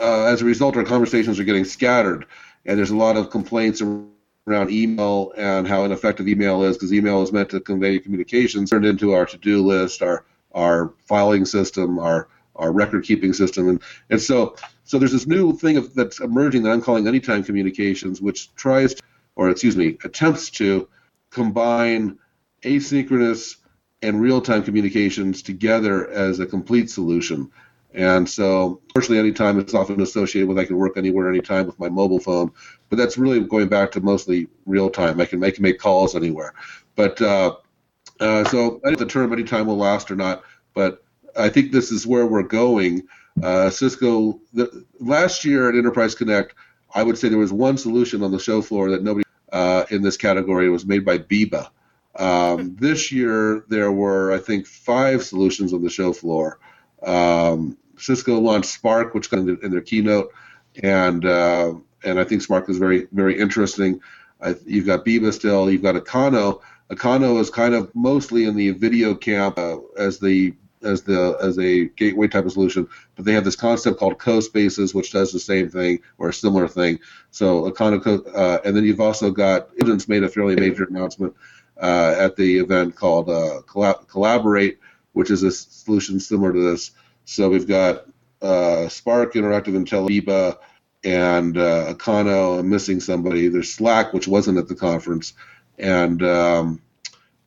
uh, as a result, our conversations are getting scattered, and there's a lot of complaints around email and how ineffective email is because email is meant to convey communications turned into our to-do list, our our filing system, our our record keeping system, and and so so there's this new thing of, that's emerging that I'm calling anytime communications, which tries to, or excuse me, attempts to combine asynchronous and real-time communications together as a complete solution. And so, fortunately, anytime it's often associated with I can work anywhere, anytime with my mobile phone. But that's really going back to mostly real time. I can make make calls anywhere. But uh, uh, so I don't know the term anytime will last or not. But I think this is where we're going. Uh, Cisco the, last year at Enterprise Connect, I would say there was one solution on the show floor that nobody uh, in this category was made by Biba. Um, this year there were I think five solutions on the show floor. Um, Cisco launched Spark, which kind of in their keynote, and uh, and I think Spark is very very interesting. I, you've got Biba still, you've got Acano. Acano is kind of mostly in the video camp uh, as the as the as a gateway type of solution, but they have this concept called CoSpaces, which does the same thing or a similar thing. So Acano, uh, and then you've also got Agents made a fairly major announcement uh, at the event called uh, Collab- Collaborate, which is a solution similar to this. So we've got uh, Spark, Interactive Intelliba, and uh, Acano. I'm missing somebody. There's Slack, which wasn't at the conference, and um,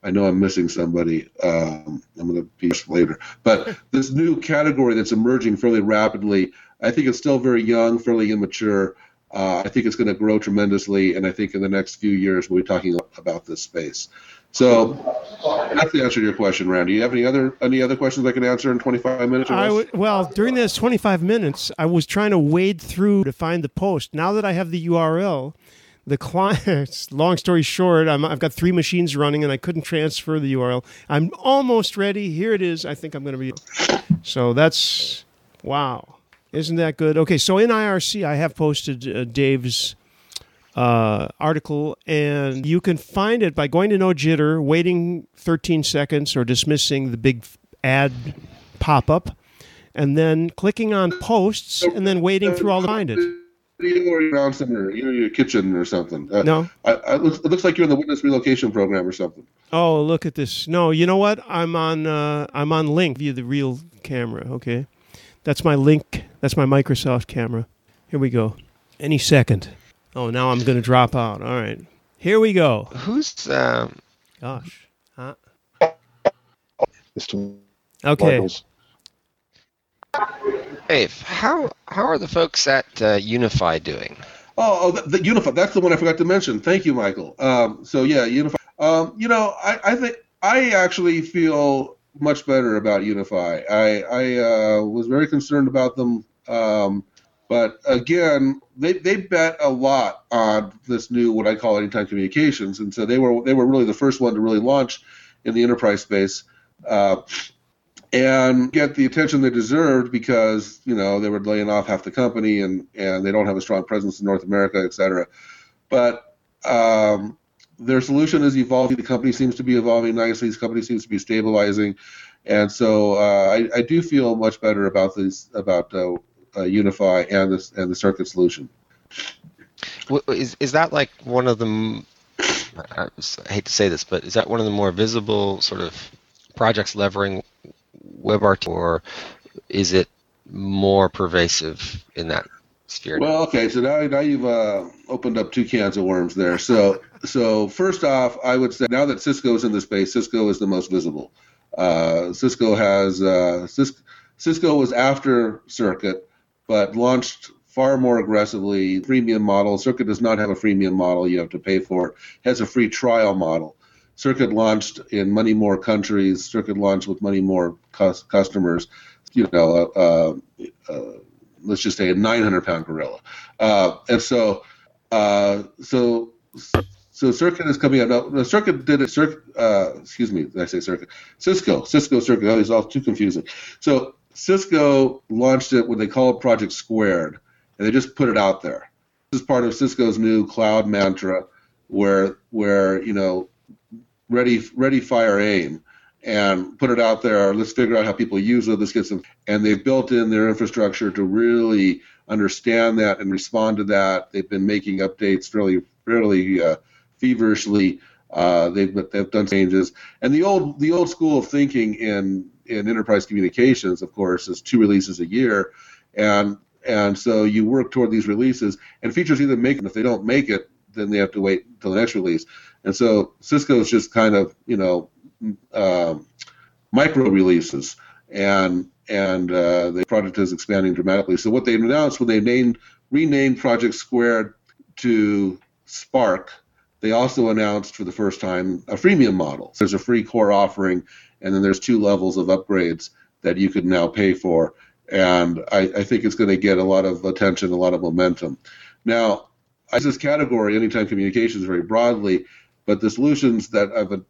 I know I'm missing somebody. Um, I'm going to be later. But this new category that's emerging fairly rapidly, I think it's still very young, fairly immature. Uh, I think it's going to grow tremendously, and I think in the next few years we'll be talking about this space. So that's the answer to your question, Randy. Do you have any other any other questions I can answer in 25 minutes? I well, during this 25 minutes, I was trying to wade through to find the post. Now that I have the URL, the client. Long story short, i have got three machines running, and I couldn't transfer the URL. I'm almost ready. Here it is. I think I'm going to be. So that's wow. Isn't that good? Okay, so in IRC, I have posted uh, Dave's uh, article, and you can find it by going to No Jitter, waiting 13 seconds, or dismissing the big ad pop up, and then clicking on posts, and then waiting through all to find it. Or you're on somewhere, you're in your kitchen or something. Uh, No. I, I, it looks- it looks like you're in the witness relocation program or something. Oh, look at this! No, you know what? I'm on. Uh, I'm on Lync via the real camera. Okay, that's my Lync. That's my Microsoft camera. Here we go. Any second. Oh, now I'm going to drop out. All right. Here we go. Who's um, Gosh. Huh? Mr. Okay. Michels. Dave? How how are the folks at uh, Unify doing? Oh, oh, the, the Unify. That's the one I forgot to mention. Thank you, Michael. Um, so yeah, Unify. Um, you know, I, I think I actually feel much better about Unify. I, I uh, was very concerned about them, um, but again, they, they bet a lot on this new what I call anytime communications, and so they were they were really the first one to really launch in the enterprise space. Uh, and get the attention they deserved because you know they were laying off half the company and and they don't have a strong presence in North America, et cetera. But um, their solution is evolving. The company seems to be evolving nicely. The company seems to be stabilizing, and so uh, I, I do feel much better about this about uh, uh, Unify and this and the circuit solution. Is is that like one of the? I hate to say this, but is that one of the more visible sort of projects leveraging WebRTC, or is it more pervasive in that sphere? Well, okay, so now now you've uh, opened up two cans of worms there. So so first off, I would say now that Cisco is in the space, Cisco is the most visible. Uh, Cisco has uh, Cisco, Cisco was after Circuit, but launched far more aggressively freemium model. Circuit does not have a freemium model; you have to pay for it. has a free trial model. Circuit launched in many more countries. Circuit launched with many more cus- customers. You know, uh, uh, let's just say a 900 pound gorilla. Uh, and so, uh, so, so Circuit is coming out. Now, Circuit did it. Circuit, uh, excuse me, did I say Circuit? Cisco, Cisco Circuit. Oh, it's all too confusing. So Cisco launched it what they call Project Squared, and they just put it out there. This is part of Cisco's new cloud mantra, where where you know, ready, ready, fire, aim and put it out there. Let's figure out how people use it. Let's get some. And they've built in their infrastructure to really understand that and respond to that. They've been making updates fairly, fairly uh, feverishly. Uh, they've they've done changes. And the old the old school of thinking in in enterprise communications, of course, is two releases a year, and and so you work toward these releases. And features either make it. If they don't make it, then they have to wait until the next release. And so Cisco's just kind of you know um, micro releases, and and uh, the product is expanding dramatically. So what they announced when they named renamed Project Squared to Spark, they also announced for the first time a freemium model. There's a free core offering, and then there's two levels of upgrades that you could now pay for. And I, I think it's going to get a lot of attention, a lot of momentum. Now, I use this category, anytime communications, very broadly, but the solutions that I've been,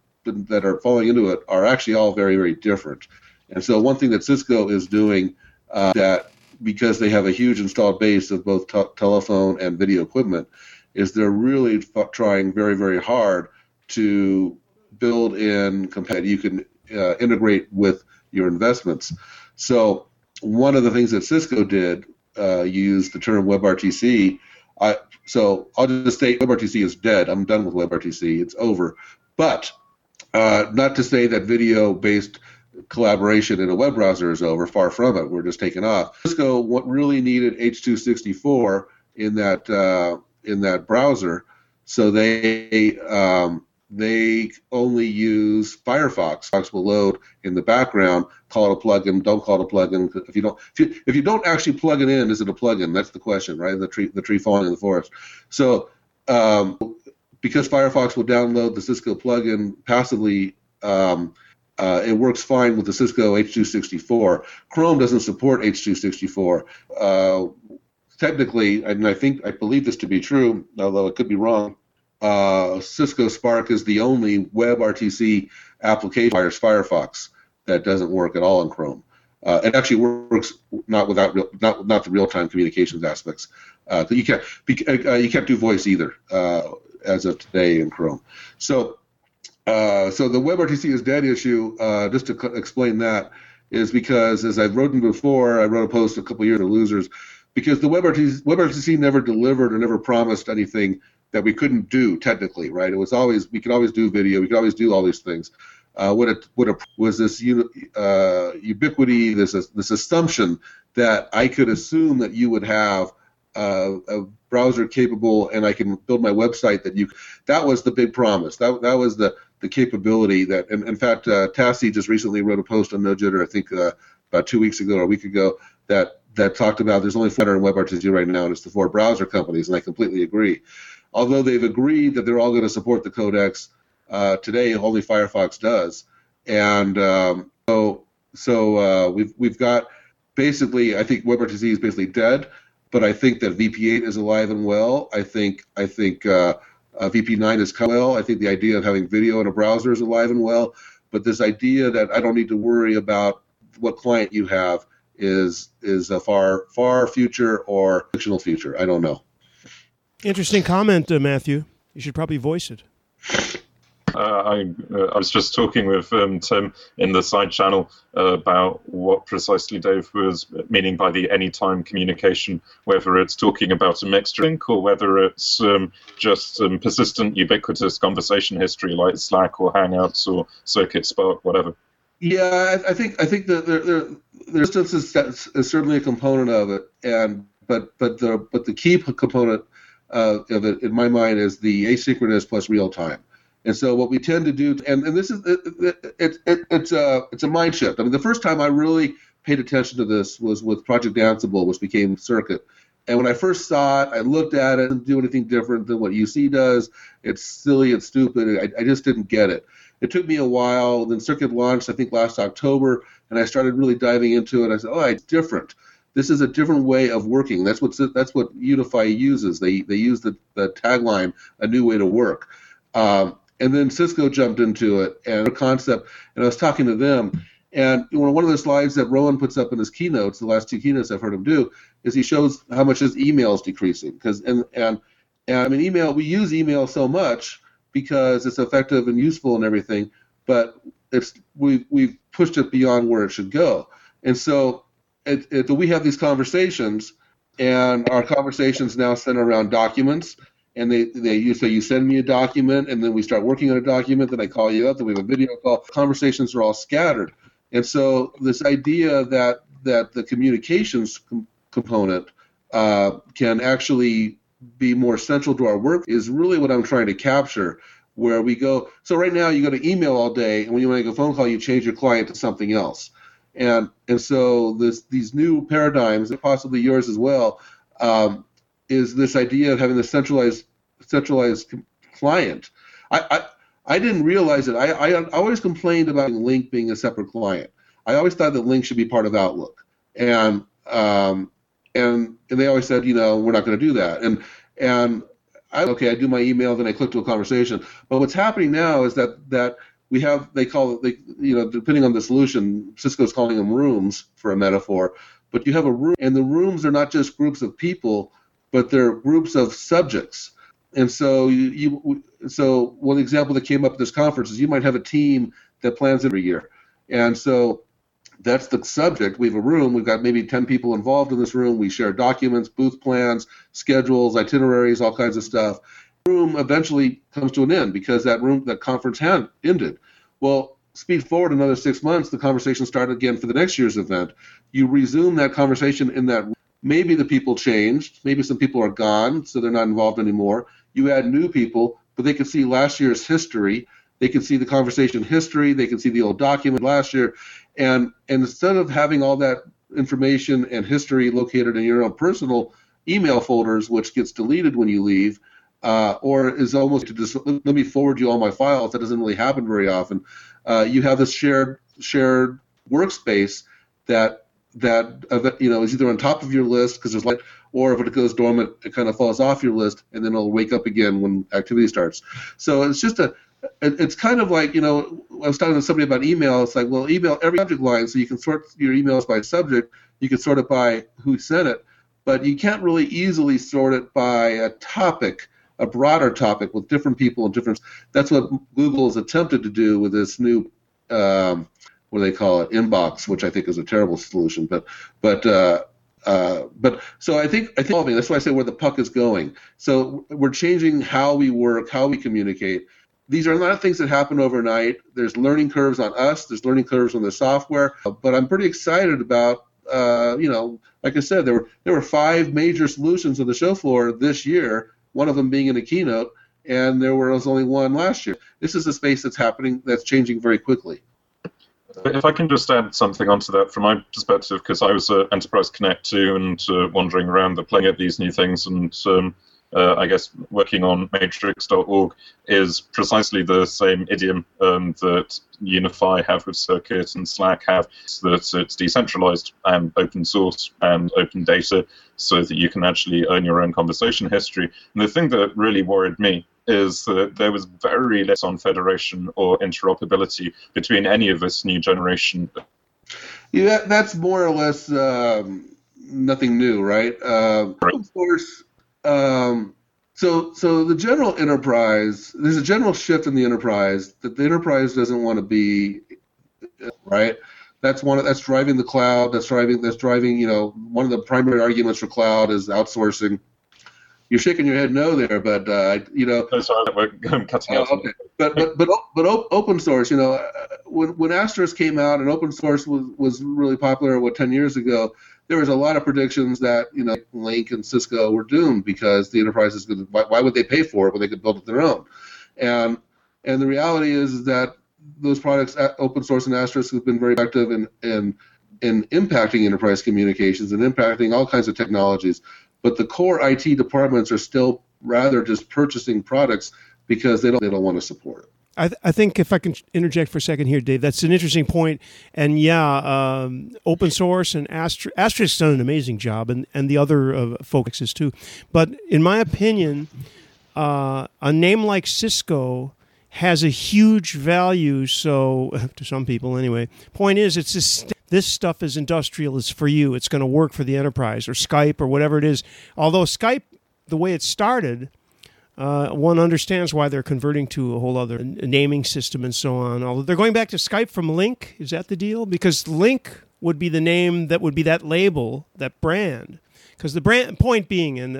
that are falling into it are actually all very, very different. And so, one thing that Cisco is doing uh, that because they have a huge installed base of both t- telephone and video equipment, is they're really f- trying very, very hard to build in that you can uh, integrate with your investments. So, one of the things that Cisco did uh, use the term WebRTC. I, so I'll just say WebRTC is dead. I'm done with WebRTC. It's over. But uh, not to say that video-based collaboration in a web browser is over. Far from it. We're just taking off. Cisco what really needed H264 in that uh, in that browser, so they um, they only use Firefox. Firefox will load in the background. Call it a plugin. Don't call it a plugin. If you don't, if you, if you don't actually plug it in, is it a plugin? That's the question, right? The tree, the tree falling in the forest. So, um, because Firefox will download the Cisco plugin passively, um, uh, it works fine with the Cisco H264. Chrome doesn't support H264. Uh, technically, and I think I believe this to be true, although it could be wrong uh, Cisco Spark is the only WebRTC application requires Firefox that doesn't work at all in Chrome. Uh, it actually works not without real, not not the real time communications aspects. Uh, you can't uh, you can't do voice either uh, as of today in Chrome. So uh, so the WebRTC is dead issue. Uh, just to explain that is because as I've written before, I wrote a post a couple years ago, losers, because the WebRTC, WebRTC never delivered or never promised anything that we couldn't do technically, right? It was always we could always do video, we could always do all these things. Uh, what it what it was this uh, ubiquity, this this assumption that I could assume that you would have uh, a browser capable, and I can build my website that you. That was the big promise. That that was the the capability that, and in fact, uh, Tsahi just recently wrote a post on NoJitter, I think uh, about two weeks ago or a week ago, that that talked about there's only four in WebRTC right now, and it's the four browser companies, and I completely agree. Although they've agreed that they're all going to support the codecs, uh, today only Firefox does, and um, so so uh, we've we've got basically I think WebRTC is basically dead, but I think that VP8 is alive and well. I think I think uh, uh, VP9 is come well. I think the idea of having video in a browser is alive and well. But this idea that I don't need to worry about what client you have is is a far far future or fictional future. I don't know. Interesting comment, uh, Matthew. You should probably voice it. Uh, I, uh, I was just talking with um, Tim in the side channel uh, about what precisely Dave was meaning by the anytime communication, whether it's talking about a mixed link or whether it's um, just um, persistent, ubiquitous conversation history like Slack or Hangouts or Circuit Spark, whatever. Yeah, I, I think I think that there, there, there's is, is certainly a component of it, and but but the but the key component uh, of it in my mind is the asynchronous plus real time. And so what we tend to do, and, and this is it, it, it, it's a it's a mind shift. I mean, the first time I really paid attention to this was with Project Ansible, which became Circuit. And when I first saw it, I looked at it and do anything different than what UC does. It's silly, it's stupid. I, I just didn't get it. It took me a while. Then Circuit launched, I think, last October, and I started really diving into it. I said, "Oh, it's different. This is a different way of working. That's what that's what Unify uses. They they use the, the tagline, a new way to work." Um, and then Cisco jumped into it and a concept, and I was talking to them. And one of the slides that Rowan puts up in his keynotes, the last two keynotes I've heard him do, is he shows how much his email is decreasing. Because and, and and I mean, email we use email so much because it's effective and useful and everything, but it's we we've pushed it beyond where it should go. And so it, it, we have these conversations, and our conversations now center around documents. And they they you say you send me a document and then we start working on a document then i call you up then we have a video call. Conversations are all scattered. And so this idea that that the communications com- component uh, can actually be more central to our work is really what i'm trying to capture where we go so right now you go to email all day and when you make a phone call you change your client to something else and and so this these new paradigms and possibly yours as well um, is this idea of having the centralized centralized client. I, I, I didn't realize it. I, I always complained about Lync being a separate client. I always thought that Lync should be part of Outlook, and um, and and they always said, you know, we're not going to do that. And and I okay, I do my email, then I click to a conversation. But what's happening now is that that we have they call it they you know depending on the solution, Cisco's calling them rooms for a metaphor. But you have a room, and the rooms are not just groups of people but they're groups of subjects. And so you, you so one example that came up at this conference is you might have a team that plans every year, and so that's the subject. We have a room. We've got maybe 10 people involved in this room. We share documents, booth plans, schedules, itineraries, all kinds of stuff. Room eventually comes to an end because that room, that conference had ended. Well, speed forward another six months, the conversation started again for the next year's event. You resume that conversation in that Maybe the people changed. Maybe some people are gone, so they're not involved anymore. You add new people, but they can see last year's history. They can see the conversation history. They can see the old document last year. And, and instead of having all that information and history located in your own personal email folders, which gets deleted when you leave, uh, or is almost to just let me forward you all my files. That doesn't really happen very often. Uh, you have this shared shared workspace that that you know is either on top of your list because there's light, or if it goes dormant, it kind of falls off your list, and then it'll wake up again when activity starts. So it's just a it, it's kind of like you know I was talking to somebody about email. It's like well, email every subject line, so you can sort your emails by subject. You can sort it by who sent it, but you can't really easily sort it by a topic, a broader topic with different people and different. That's what Google has attempted to do with this new. Um, what do they call it? Inbox, which I think is a terrible solution. But but uh, uh, but so I think I think that's why I say where the puck is going. So we're changing how we work, how we communicate. These are not things that happen overnight. There's learning curves on us. There's learning curves on the software. But I'm pretty excited about. Uh, you know, like I said, there were there were five major solutions on the show floor this year. One of them being in a keynote, and there was only one last year. This is a space that's happening that's changing very quickly. If I can just add something onto that from my perspective, because I was at Enterprise Connect too and uh, wandering around, the playing at these new things, and um, uh, I guess working on matrix.org is precisely the same idiom um, that Unify have with Circuit and Slack have, that it's decentralized and open source and open data so that you can actually own your own conversation history. And the thing that really worried me is that there was very less on federation or interoperability between any of this new generation. Yeah, that's more or less um, nothing new, right? Uh, right. Of course. Um, so, so the general enterprise, there's a general shift in the enterprise that the enterprise doesn't want to be, right? That's one. That's driving the cloud. That's driving. That's driving. You know, one of the primary arguments for cloud is outsourcing you're shaking your head no there, but uh, you know. No, sorry, we're cutting out. Uh, okay. But but but but open source, you know, uh, when when Asterisk came out and open source was was really popular, what ten years ago, there was a lot of predictions that you know Lync and Cisco were doomed because the enterprise is going to. Why, why would they pay for it when they could build it their own? And and the reality is that those products, uh, open source and Asterisk, have been very effective in in in impacting enterprise communications and impacting all kinds of technologies but the core IT departments are still rather just purchasing products because they don't they don't want to support it. I, th- I think if I can interject for a second here, Dave, that's an interesting point. And yeah, um, open source and Astra- Asterisk's done an amazing job, and, and the other uh, folks too. But in my opinion, uh, a name like Cisco has a huge value. So to some people, anyway. Point is, it's this this stuff is industrial. It's for you. It's going to work for the enterprise or Skype or whatever it is. Although Skype, the way it started, uh, one understands why they're converting to a whole other naming system and so on. Although they're going back to Skype from Lync, is that the deal? Because Lync would be the name that would be that label, that brand. Because the brand point being, and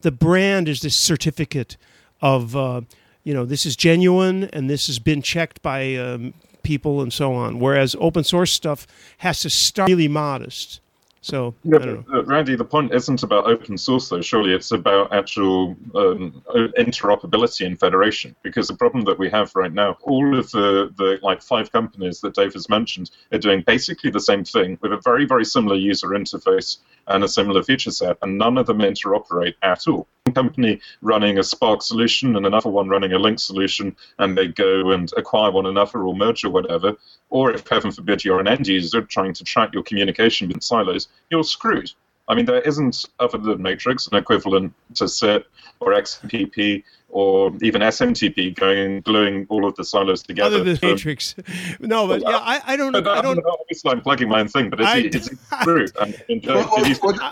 the brand is this certificate of. Uh, you know, this is genuine and this has been checked by um, people and so on. Whereas open source stuff has to start really modest. So, yeah, but, uh, Randy, the point isn't about open source, though. Surely it's about actual um, interoperability and federation. Because the problem that we have right now, all of the, the like five companies that Dave has mentioned are doing basically the same thing with a very, very similar user interface and a similar feature set, and none of them interoperate at all. One company running a Spark solution and another one running a Lync solution, and they go and acquire one another or merge or whatever. Or if, heaven forbid, you're an end user trying to track your communication in silos, you're screwed. I mean, there isn't, other than Matrix, an equivalent to SIP or XMPP or even SMTP going and gluing all of the silos together. Other than so, Matrix, no, but yeah, I, I don't. I don't. Obviously, I'm plugging my own thing, but it's, I, it's true.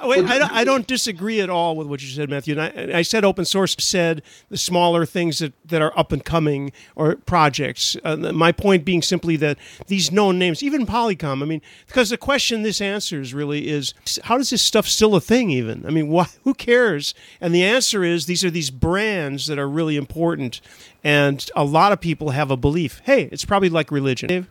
Wait, I don't, I don't disagree at all with what you said, Matthew. And I, I said open source said the smaller things that, that are up and coming or projects. Uh, my point being simply that these known names, even Polycom. I mean, because the question this answers really is how does this stuff still a thing? Even I mean, why, who cares? And the answer is these are these brands that are really important. And a lot of people have a belief. Hey, it's probably like religion.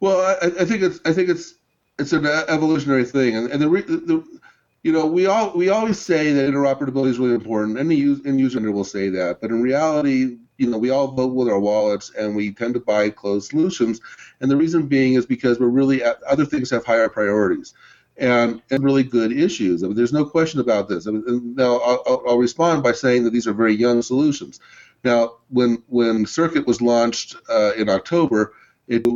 Well, I, I, think it's I think it's it's an evolutionary thing, and, and the, the you know we all we always say that interoperability is really important. Any end user will say that, but in reality, you know, we all vote with our wallets, and we tend to buy closed solutions. And the reason being is because we're really other things have higher priorities and, and really good issues. I mean, there's no question about this. I mean, now, I'll, I'll, respond by saying that these are very young solutions. Now, when when Circuit was launched uh, in October, it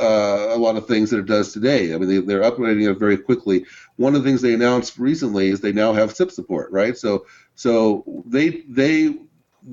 uh, a lot of things that it does today. I mean, they, are upgrading it very quickly. One of the things they announced recently is they now have SIP support, right? So, so they they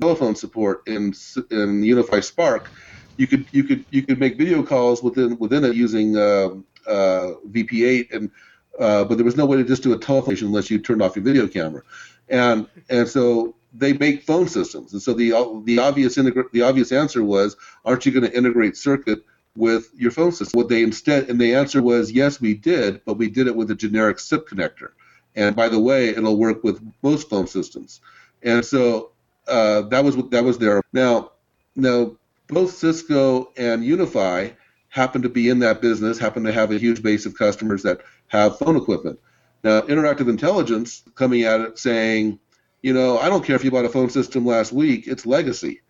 telephone support in in Unify Spark, you could you could you could make video calls within within it using uh, uh, VP8 and uh, but there was no way to just do a telephone unless you turned off your video camera, and and so they make phone systems, and so the the obvious integra- the obvious answer was, aren't you going to integrate circuit with your phone system? What they instead and the answer was yes, we did, but we did it with a generic SIP connector, and by the way, it'll work with most phone systems, and so uh, that was that was there. Now now both Cisco and Unify happen to be in that business, happen to have a huge base of customers that have phone equipment. Now, Interactive Intelligence coming at it saying, you know, I don't care if you bought a phone system last week, it's legacy.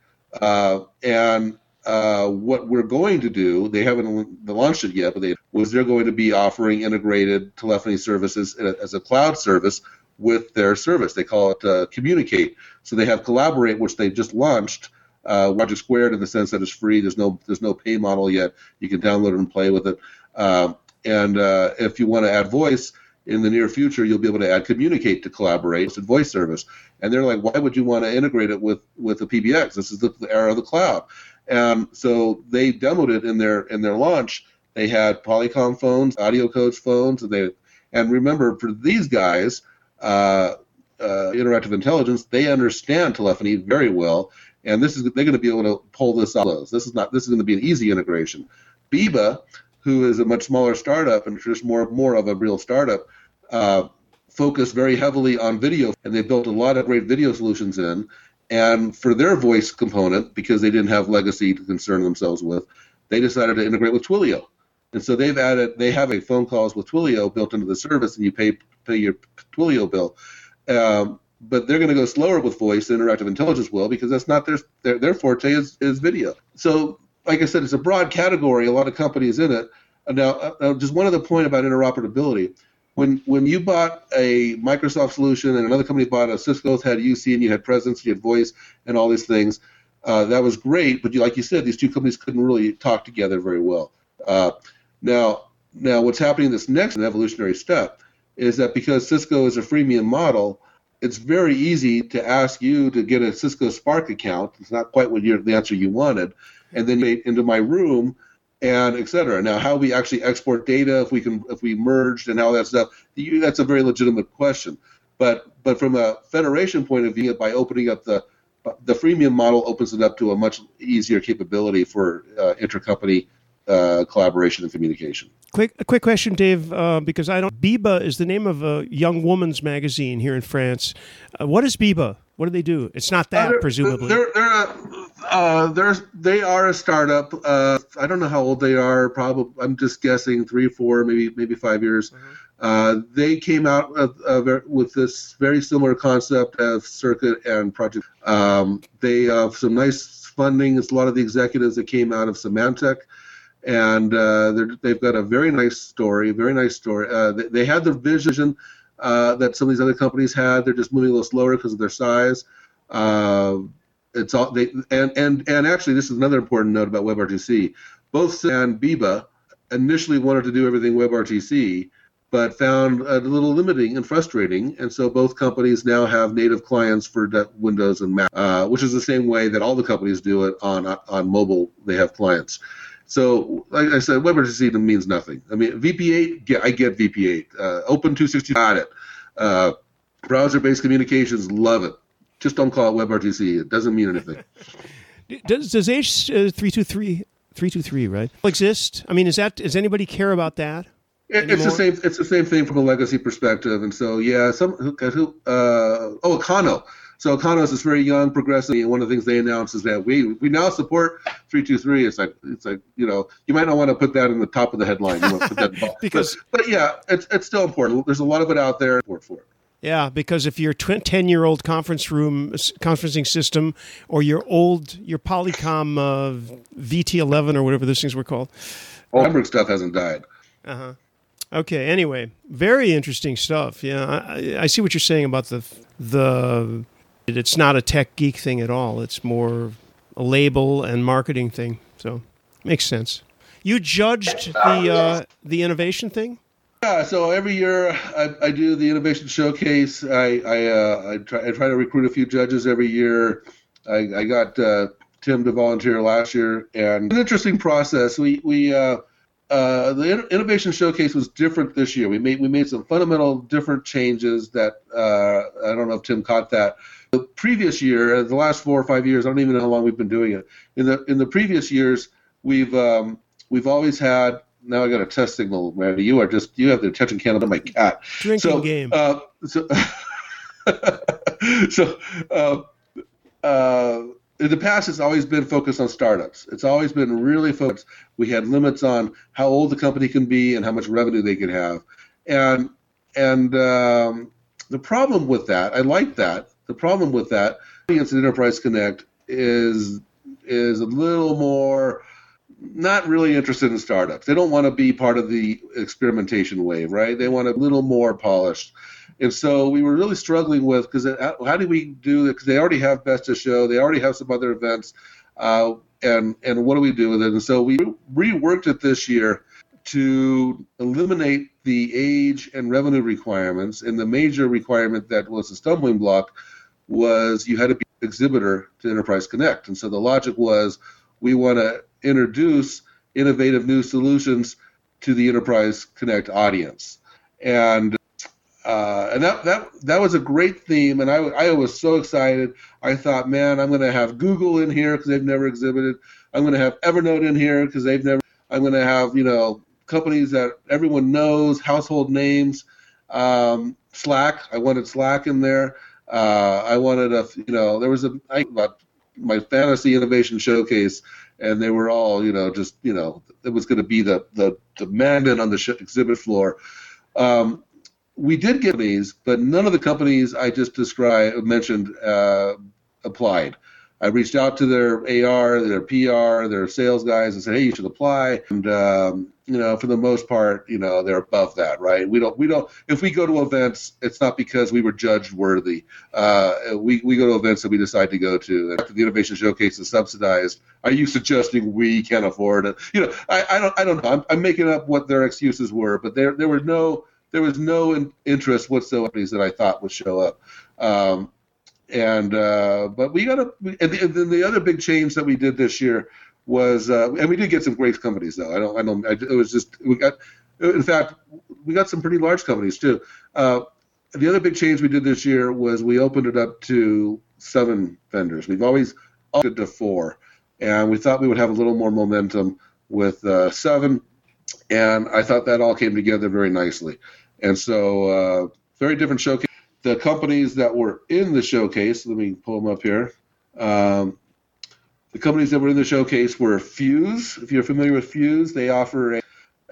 Uh, and uh, what we're going to do, they haven't launched it yet, but they was they're going to be offering integrated telephony services as a cloud service with their service. They call it uh, Communicate. So they have Collaborate, which they've just launched, uh, Logic Squared in the sense that it's free. There's no there's no pay model yet. You can download it and play with it. Uh, and uh, if you want to add voice in the near future, you'll be able to add Communicate to Collaborate and voice service. And they're like, why would you want to integrate it with with the PBX? This is the, the era of the cloud. And so they demoed it in their in their launch. They had Polycom phones, AudioCodes phones, and they and remember for these guys, uh, uh, interactive intelligence, they understand telephony very well, and this is they're going to be able to pull this off. This is not this is going to be an easy integration. Biba, who is a much smaller startup and just more more of a real startup, uh, focused very heavily on video, and they built a lot of great video solutions in. And for their voice component, because they didn't have legacy to concern themselves with, they decided to integrate with Twilio. And so they've added, they have a phone calls with Twilio built into the service, and you pay pay your Twilio bill. Um, but they're going to go slower with voice than interactive intelligence will because that's not their their, their forte is, is video. So, like I said, it's a broad category. A lot of companies in it. Now, uh, just one other point about interoperability. When when you bought a Microsoft solution and another company bought a Cisco had UC and you had presence, you had voice, and all these things, uh, that was great. But you, like you said, these two companies couldn't really talk together very well. Uh, now, now what's happening in this next evolutionary step is that because Cisco is a freemium model, it's very easy to ask you to get a Cisco Spark account. It's not quite what the answer you wanted, and then into my room and et cetera. Now, how we actually export data, if we can, if we merged and all that stuff, you, that's a very legitimate question. But but from a federation point of view, by opening up the the freemium model opens it up to a much easier capability for uh, intercompany uh, collaboration and communication. Quick, a quick question, Dave, uh, because I don't. Biba is the name of a young woman's magazine here in France. Uh, what is Biba? What do they do? It's not that, they're, presumably. They're they're, a, uh, they're they are a startup. Uh, I don't know how old they are. Probably, I'm just guessing three, four, maybe maybe five years. Mm-hmm. Uh, they came out with this very similar concept as Circuit and Project. Um, they have some nice funding. It's a lot of the executives that came out of Symantec and uh, they've got a very nice story, very nice story. Uh, they, they, had the vision uh, that some of these other companies had. They're just moving a little slower because of their size. Uh, it's all they and and and actually, this is another important note about WebRTC. Both and Biba initially wanted to do everything WebRTC, but found a little limiting and frustrating. And so both companies now have native clients for Windows and Mac, uh, which is the same way that all the companies do it on on mobile. They have clients. So, like I said, WebRTC means nothing. I mean, VP8, I get VP8. Uh, Open 260, got it. Uh, browser-based communications, love it. Just don't call it WebRTC. It doesn't mean anything. does does H323 uh, 323 right exist? I mean, is that does anybody care about that? it's the same. It's the same thing from a legacy perspective, and so yeah. Some who, who uh, oh Acano. So Acano's is very young, progressive, and one of the things they announced is that we we now support 323. It's like it's like you know you might not want to put that in the top of the headline. You put that because but, but, yeah, it's it's still important. There's a lot of it out there. For it. Yeah, because if your 10 year old conference room conferencing system or your old, your Polycom uh, VT11 or whatever those things were called. Hamburg stuff hasn't died. Uh huh. Okay. Anyway, very interesting stuff. Yeah, I, I, see what you're saying about the the it's not a tech geek thing at all. It's more a label and marketing thing. So makes sense. You judged the uh, the innovation thing. Yeah, so every year I, I do the innovation showcase. I I, uh, I, try I try to recruit a few judges every year. I, I got uh, Tim to volunteer last year, and an interesting process. We we uh, uh, the innovation showcase was different this year. We made we made some fundamental different changes that uh, I don't know if Tim caught that. The previous year, uh, the last four or five years, I don't even know how long we've been doing it. In the in the previous years, we've um, we've always had. Now I got a test signal, Randy. You are just you have the attention can on my cat. Drinking so, game. Uh, so, so uh, uh, in the past, it's always been focused on startups. It's always been really focused. We had limits on how old the company can be and how much revenue they could have, and and um, the problem with that, I like that. The problem with that, at Enterprise Connect is is a little more not really interested in startups. They don't want to be part of the experimentation wave, right? They want a little more polished. And so we were really struggling with because how do we do it? Because they already have Best of Show, they already have some other events, uh, and and what do we do with it? And so we reworked it this year to eliminate the age and revenue requirements. And the major requirement that was a stumbling block was you had to be exhibitor to Enterprise Connect. And so the logic was we want to introduce innovative new solutions to the Enterprise Connect audience. And uh, and that, that that was a great theme, and I, I was so excited. I thought, man, I'm going to have Google in here because they've never exhibited. I'm going to have Evernote in here because they've never. I'm going to have you know companies that everyone knows, household names. Um, Slack, I wanted Slack in there. Uh, I wanted a you know there was a I, my fantasy innovation showcase, and they were all you know just you know it was going to be the the the mandate on the sh- exhibit floor. Um, we did get these, but none of the companies I just described mentioned uh, applied. I reached out to their AR, their PR, their sales guys, and said, "Hey, you should apply." And um, you know, for the most part, you know, they're above that, right? We don't, we don't. If we go to events, it's not because we were judged worthy. Uh, we we go to events that we decide to go to. The innovation showcase is subsidized, are you suggesting we can't afford it? You know, I, I don't, I don't know. I'm, I'm making up what their excuses were, but there there were no there was no in, interest whatsoever that I thought would show up. Um, and uh, but we got a and, the, and then the other big change that we did this year was uh, and we did get some great companies though. I don't I don't I, it was just we got in fact we got some pretty large companies too. Uh, the other big change we did this year was we opened it up to seven vendors. We've always opened it to four, and we thought we would have a little more momentum with uh, seven, and I thought that all came together very nicely. And so, uh, very different showcase. The companies that were in the showcase, let me pull them up here. Um, the companies that were in the showcase were Fuze. If you're familiar with Fuze, they offer a,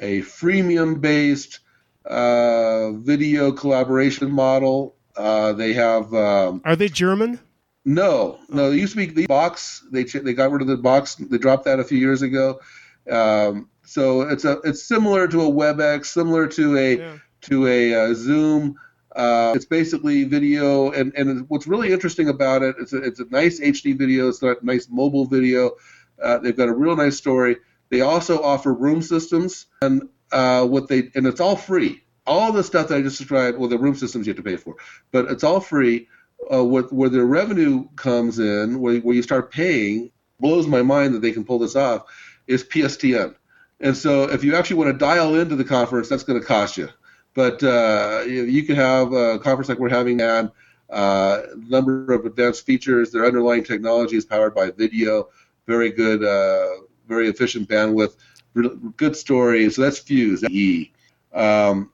a freemium based uh, video collaboration model. Uh, they have. Um, Are they German? No, no. They used to be the box. They they got rid of the box. They dropped that a few years ago. Um, so it's a it's similar to a WebEx, similar to a yeah to a uh, Zoom. Uh, it's basically video, and, and what's really interesting about it, it's a, it's a nice HD video, it's a nice mobile video. Uh, they've got a real nice story. They also offer room systems, and uh, what they and it's all free. All the stuff that I just described, well, the room systems you have to pay for, but it's all free. Uh, where, where the revenue comes in, where, where you start paying, blows my mind that they can pull this off, is PSTN. And so if you actually want to dial into the conference, that's going to cost you. But uh, you can have a conference like we're having and uh, number of advanced features. Their underlying technology is powered by video, very good, uh, very efficient bandwidth, good story. So that's Fuze. E. Um,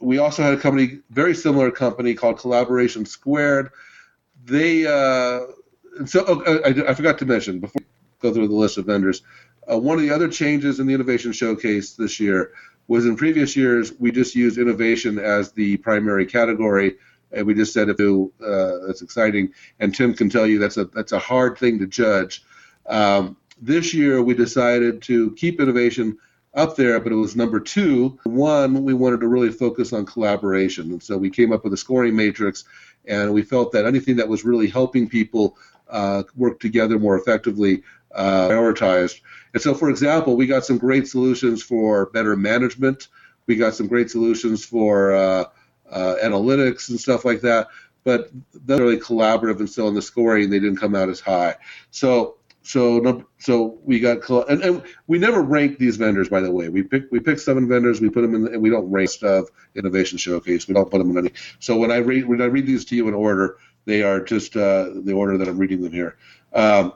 we also had a company, very similar company called Collaboration Squared. They uh, so oh, I, I, forgot to mention before go through the list of vendors. Uh, one of the other changes in the innovation showcase this year was in previous years we just used innovation as the primary category. And we just said you, uh, that's exciting. And tim can tell you that's a that's a hard thing to judge. Um, this year we decided to keep innovation up there but it was number two. One we wanted to really focus on collaboration. And so we came up with a scoring matrix and we felt that anything that was really helping people uh, work together more effectively uh, prioritized. And so, for example, we got some great solutions for better management. We got some great solutions for uh, uh, analytics and stuff like that. but they're really collaborative, and so in the scoring they didn't come out as high. So so so we got and, and we never rank these vendors by the way we pick we pick seven vendors we put them in the, and we don't rank stuff innovation showcase we don't put them in any so when i read when i read these to you in order they are just uh, the order that i'm reading them here um,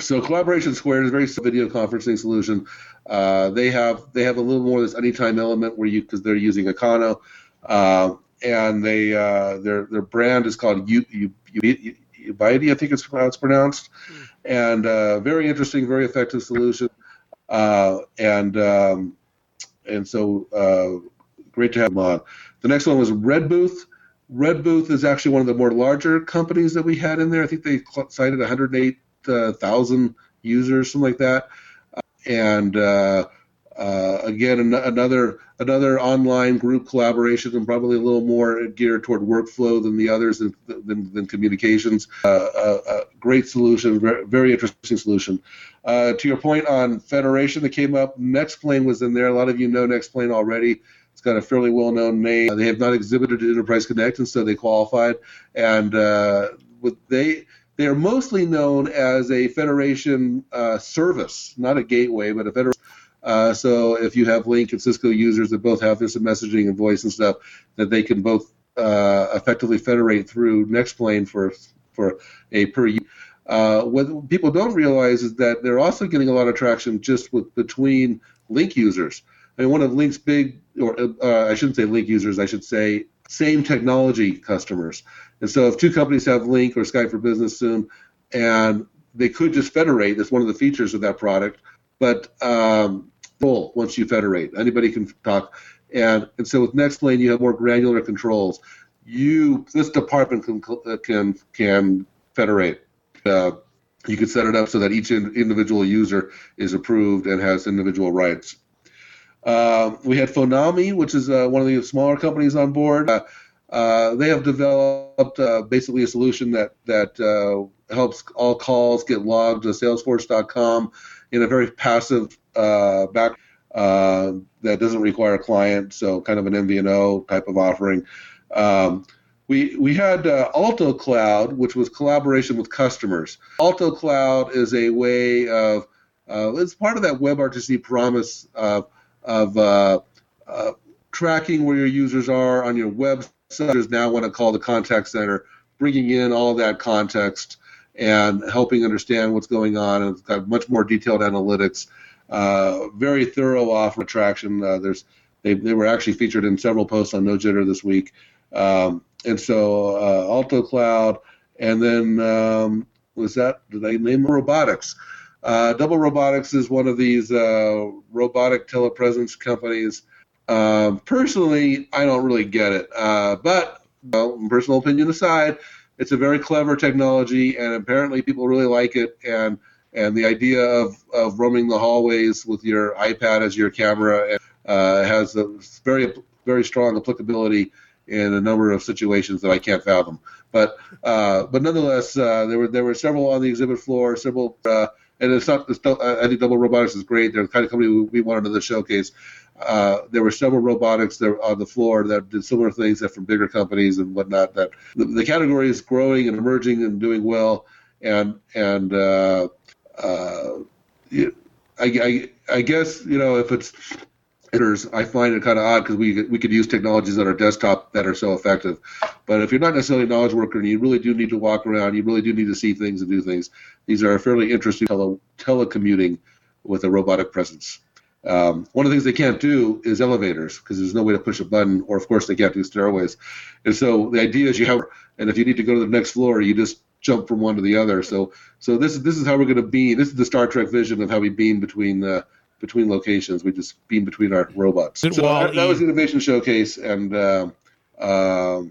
so collaboration square is a very video conferencing solution uh, they have they have a little more of this anytime element where you because they're using Acano, uh, and they uh, their their brand is called U, U, U, Ubiety, I think it's how it's pronounced, mm. and uh, very interesting, very effective solution, uh, and um, and so great to have them on. The next one was Redbooth. Red Booth is actually one of the more larger companies that we had in there. I think they cited 108,000 users, something like that and uh, uh, again an- another another online group collaboration and probably a little more geared toward workflow than the others than, than, than communications. Uh, a, great solution, very, interesting solution. Uh, to your point on Federation that came up, Nextplane was in there. A lot of you know Nextplane already. It's got a fairly well-known name. They have not exhibited at Enterprise Connect, and so they qualified. And uh, with they they are mostly known as a federation uh, service, not a gateway, but a federation. Uh, so if you have Lync and Cisco users that both have this messaging and voice and stuff, that they can both uh, effectively federate through Nextplane for for a per. Uh, what people don't realize is that they're also getting a lot of traction just with between Lync users. I mean, one of Lync's big, or uh, I shouldn't say Lync users, I should say same technology customers. And so if two companies have Lync or Skype for Business soon, and they could just federate, that's one of the features of that product. But um, once you federate, anybody can talk. And and so with Nextplane, you have more granular controls. You this department can can can federate. Uh, you can set it up so that each individual user is approved and has individual rights. Uh, we had Phonami, which is uh, one of the smaller companies on board. Uh, uh they have developed uh, basically a solution that that uh, helps all calls get logged to Salesforce.com in a very passive back that doesn't require a client, so kind of an MVNO type of offering. Um, we we had uh, Alto Cloud, which was collaboration with customers. Alto Cloud is a way of uh, it's part of that WebRTC promise of of uh, uh, tracking where your users are on your website. Users now want to call the contact center, bringing in all that context and helping understand what's going on. And it's got much more detailed analytics. Uh, very thorough offer attraction. Uh, there's they, they were actually featured in several posts on No Jitter this week. Um, and so uh, Alto Cloud, and then um, was that did I name robotics? Uh, Double Robotics is one of these uh, robotic telepresence companies. Um, personally, I don't really get it, uh, but well, personal opinion aside, it's a very clever technology, and apparently people really like it. And and the idea of, of roaming the hallways with your iPad as your camera uh, has a very very strong applicability in a number of situations that I can't fathom. But uh, but nonetheless, uh, there were there were several on the exhibit floor, several uh, and it's not. It's I think Double Robotics is great. They're the kind of company we wanted to showcase. Uh, there were several robotics on the floor that did similar things that from bigger companies and whatnot. That the, the category is growing and emerging and doing well. And and uh, uh, I, I I guess you know if it's I find it kind of odd because we we could use technologies on our desktop that are so effective. But if you're not necessarily a knowledge worker and you really do need to walk around, you really do need to see things and do things. These are fairly interesting tele, telecommuting with a robotic presence. Um, one of the things they can't do is elevators because there's no way to push a button, or of course they can't do stairways. And so the idea is you have, and if you need to go to the next floor, you just jump from one to the other. So so this is this is how we're going to be. This is the Star Trek vision of how we beam between the between locations. We just beam between our robots. So that, that, was the innovation showcase, and uh, uh,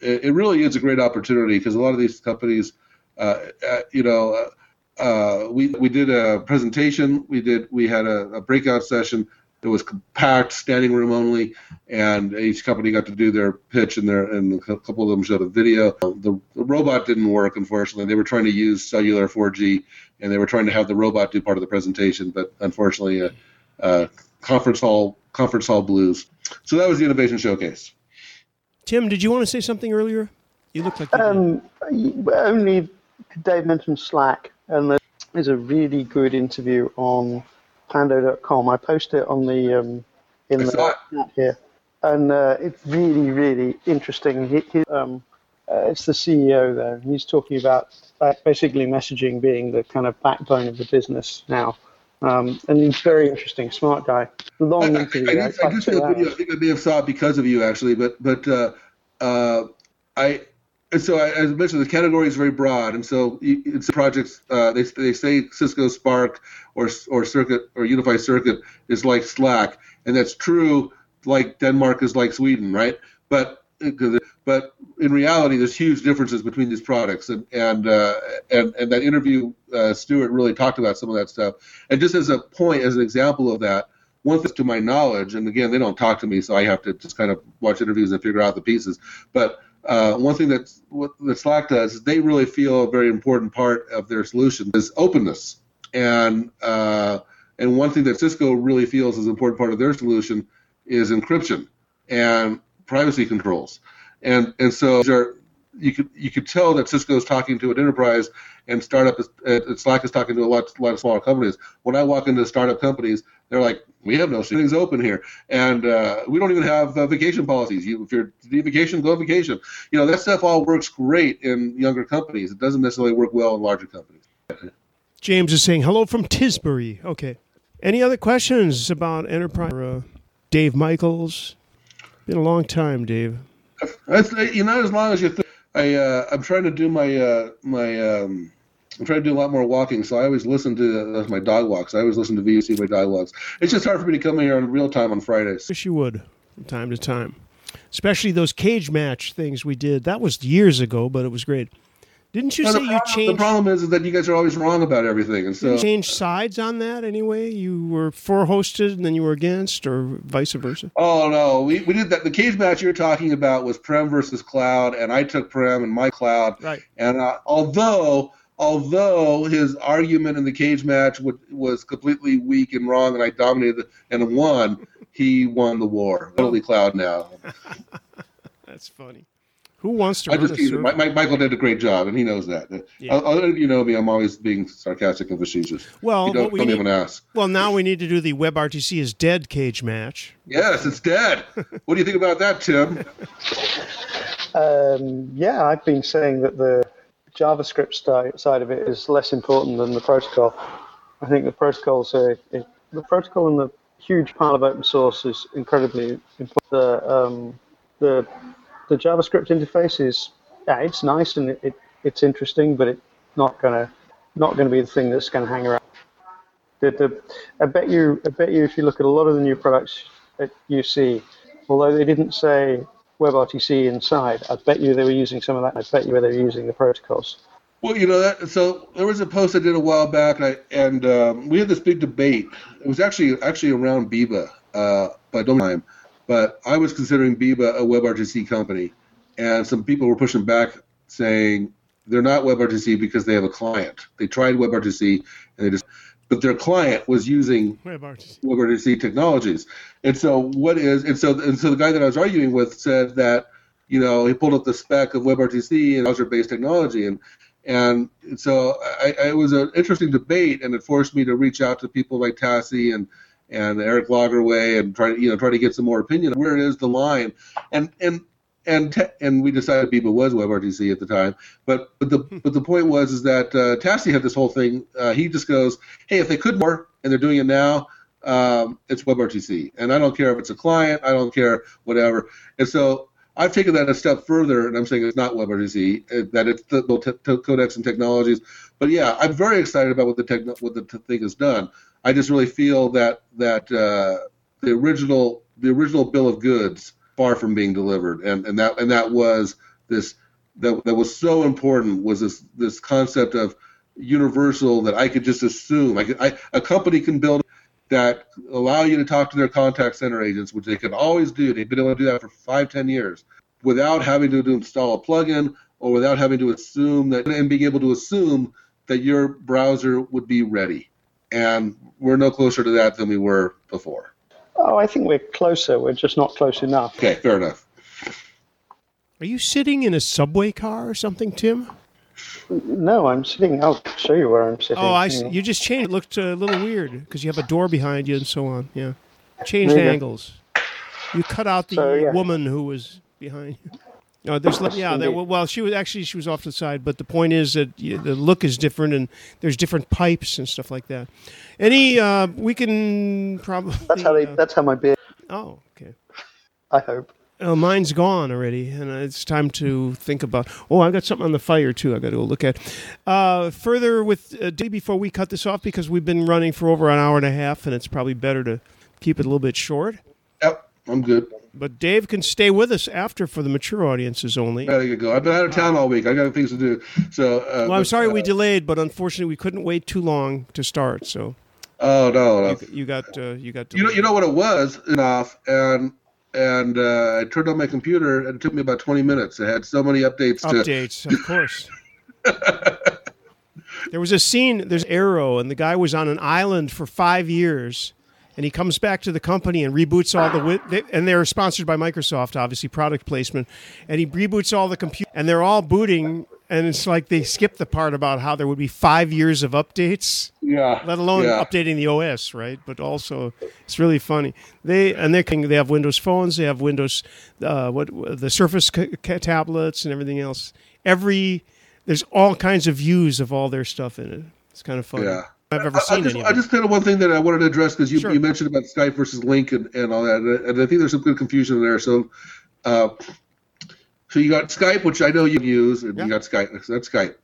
it, it, really is a great opportunity because a lot of these companies, uh, uh you know, uh, we we did a presentation. We did we had a, a breakout session. It was compact, standing room only, and each company got to do their pitch, and their and a couple of them showed a video. The, the robot didn't work, unfortunately. They were trying to use cellular 4G, and they were trying to have the robot do part of the presentation, but unfortunately, uh, uh, conference hall conference hall blues. So that was the innovation showcase. Tim, did you want to say something earlier? You look like you Um, only Dave mentioned Slack, and there's a really good interview on Pando.com. I post it on the um, in I the chat here, and uh, it's really really interesting. He, he, um, uh, it's the CEO there. and He's talking about uh, basically messaging being the kind of backbone of the business now. Um, and he's very interesting, smart guy. Long I, I, I interview. did, I did see the video. I think I may have saw it because of you, actually. But but uh, uh, I and so I, as I mentioned, the category is very broad, and so it's projects. Uh, they they say Cisco Spark or or Circuit or Unified Circuit is like Slack, and that's true. Like Denmark is like Sweden, right? But but in reality, there's huge differences between these products, and and uh, and, and that interview, uh, Stewart really talked about some of that stuff. And just as a point, as an example of that, one thing to my knowledge, and again, they don't talk to me, so I have to just kind of watch interviews and figure out the pieces. But uh, one thing that what that Slack does is they really feel a very important part of their solution is openness, and uh, and one thing that Cisco really feels is an important part of their solution is encryption and privacy controls, and and so you could you could tell that Cisco is talking to an enterprise and startup is uh, Slack is talking to a lot lot of smaller companies. When I walk into startup companies, they're like, we have no things open here, and uh, we don't even have uh, vacation policies. You, if you're need vacation, go on vacation. You know that stuff all works great in younger companies. It doesn't necessarily work well in larger companies. James is saying hello from Tisbury. Okay. Any other questions about enterprise? Uh, Dave Michels. Been a long time, Dave. That's, you know, as long as you. Th- I uh, I'm trying to do my uh, my um, I'm trying to do a lot more walking, so I always listen to uh, my dog walks. I always listen to VUC my dog walks. It's just hard for me to come here in real time on Fridays. Wish you would from time to time. Especially those cage match things we did. That was years ago, but it was great. Didn't you No, say the, you problem, the problem is, is that you guys are always wrong about everything, and so you changed sides on that anyway? You were for hosted and then you were against, or vice versa? Oh no, we, we did that. The cage match you're talking about was Prem versus Cloud, and I took Prem and my Cloud. Right. And uh, although although his argument in the cage match would, was completely weak and wrong, and I dominated and won, he won the war. Totally Cloud now. That's funny. Who wants to I just a teased server? him. Mi- Mi- Michael did a great job, and he knows that. Yeah. I'll, I'll, you know me, I'm always being sarcastic and facetious. Well, you don't, we don't need- even ask. Well, now we need to do the WebRTC is dead cage match. Yes, it's dead. what do you think about that, Tim? Um, yeah, I've been saying that the JavaScript side of it is less important than the protocol. I think the protocol's a, it, the protocol and the huge pile of open source is incredibly important. The, um, the, the JavaScript interface is, yeah, it's nice and it, it, it's interesting, but it's not gonna not gonna be the thing that's gonna hang around. The, the, I bet you, I bet you, if you look at a lot of the new products that you see, although they didn't say WebRTC inside, I bet you they were using some of that. I bet you they were using the protocols. Well, you know that. So there was a post I did a while back, and, I, and um, we had this big debate. It was actually actually around Biba, uh, don't time. But I was considering Biba a WebRTC company, and some people were pushing back, saying they're not WebRTC because they have a client. They tried WebRTC, and they just, but their client was using WebRTC. Technologies. And so what is and so and so the guy that I was arguing with said that you know he pulled up the spec of WebRTC and browser-based technology and and so I, I, it was an interesting debate and it forced me to reach out to people like Tsahi and and Erik Lagerway and try to you know try to get some more opinion on where is the line and and and te- and we decided Biba was WebRTC at the time. But but the but the point was is that uh, Tsahi had this whole thing. Uh, he just goes, hey, if they could more and they're doing it now, um, it's WebRTC, and I don't care if it's a client, I don't care whatever. And so I've taken that a step further, and I'm saying it's not WebRTC, uh, that it's the, the te- codecs and technologies. But yeah, I'm very excited about what the techno- what the t- thing has done. I just really feel that that uh, the original the original bill of goods far from being delivered, and and that and that was this that that was so important was this this concept of universal that I could just assume I could I, a company can build that allow you to talk to their contact center agents, which they can always do. They've been able to do that for five, ten years without having to install a plugin or without having to assume that and being able to assume that your browser would be ready. And we're no closer to that than we were before. Oh, I think we're closer. We're just not close enough. Okay, fair enough. Are you sitting in a subway car or something, Tim? No, I'm sitting. I'll show you where I'm sitting. Oh, I Hang see. You just changed. It looked a little weird because you have a door behind you and so on. Yeah. Changed There angles. You cut out the So, yeah. woman who was behind you. Oh, there's yeah. There, well, she was actually she was off to the side, but the point is that you, the look is different and there's different pipes and stuff like that. Any uh, we can probably. That's how they. uh, That's how my beard. oh, okay. I hope. Oh, mine's gone already, and it's time to think about. Oh, I've got something on the fire too. I've got to go look at. Uh, further with uh, Dave before we cut this off because we've been running for over an hour and a half, and it's probably better to keep it a little bit short. Yep, I'm good. But Dave can stay with us after for the mature audiences only. There you go. I've been out of town all week. I got things to do. So. Uh, Well, I'm but, sorry we uh, delayed, but unfortunately we couldn't wait too long to start. So Oh no, no. you, you got uh, you got. You know, you know what it was enough, and and uh, I turned on my computer, and it took me about 20 minutes. It had so many updates. To, updates, of course. there was a scene. There's Arrow, and the guy was on an island for five years, and he comes back to the company and reboots all the. wi- and they're sponsored by Microsoft, obviously product placement, and he reboots all the computer, and they're all booting, and it's like they skipped the part about how there would be five years of updates yeah, let alone yeah. updating the OS, right? But also, it's really funny. They and they're they have Windows phones, they have Windows, uh, what the Surface ca- ca- tablets and everything else. Every there's all kinds of views of all their stuff in it. It's kind of funny. Yeah. I've ever I, seen I just, any I just kind of one thing that I wanted to address because you, Sure. you mentioned about Skype versus Lync and, and all that, and, I think there's some good confusion there. So, uh, so you got Skype, which I know you use, and Yeah. you got Skype. That's Skype.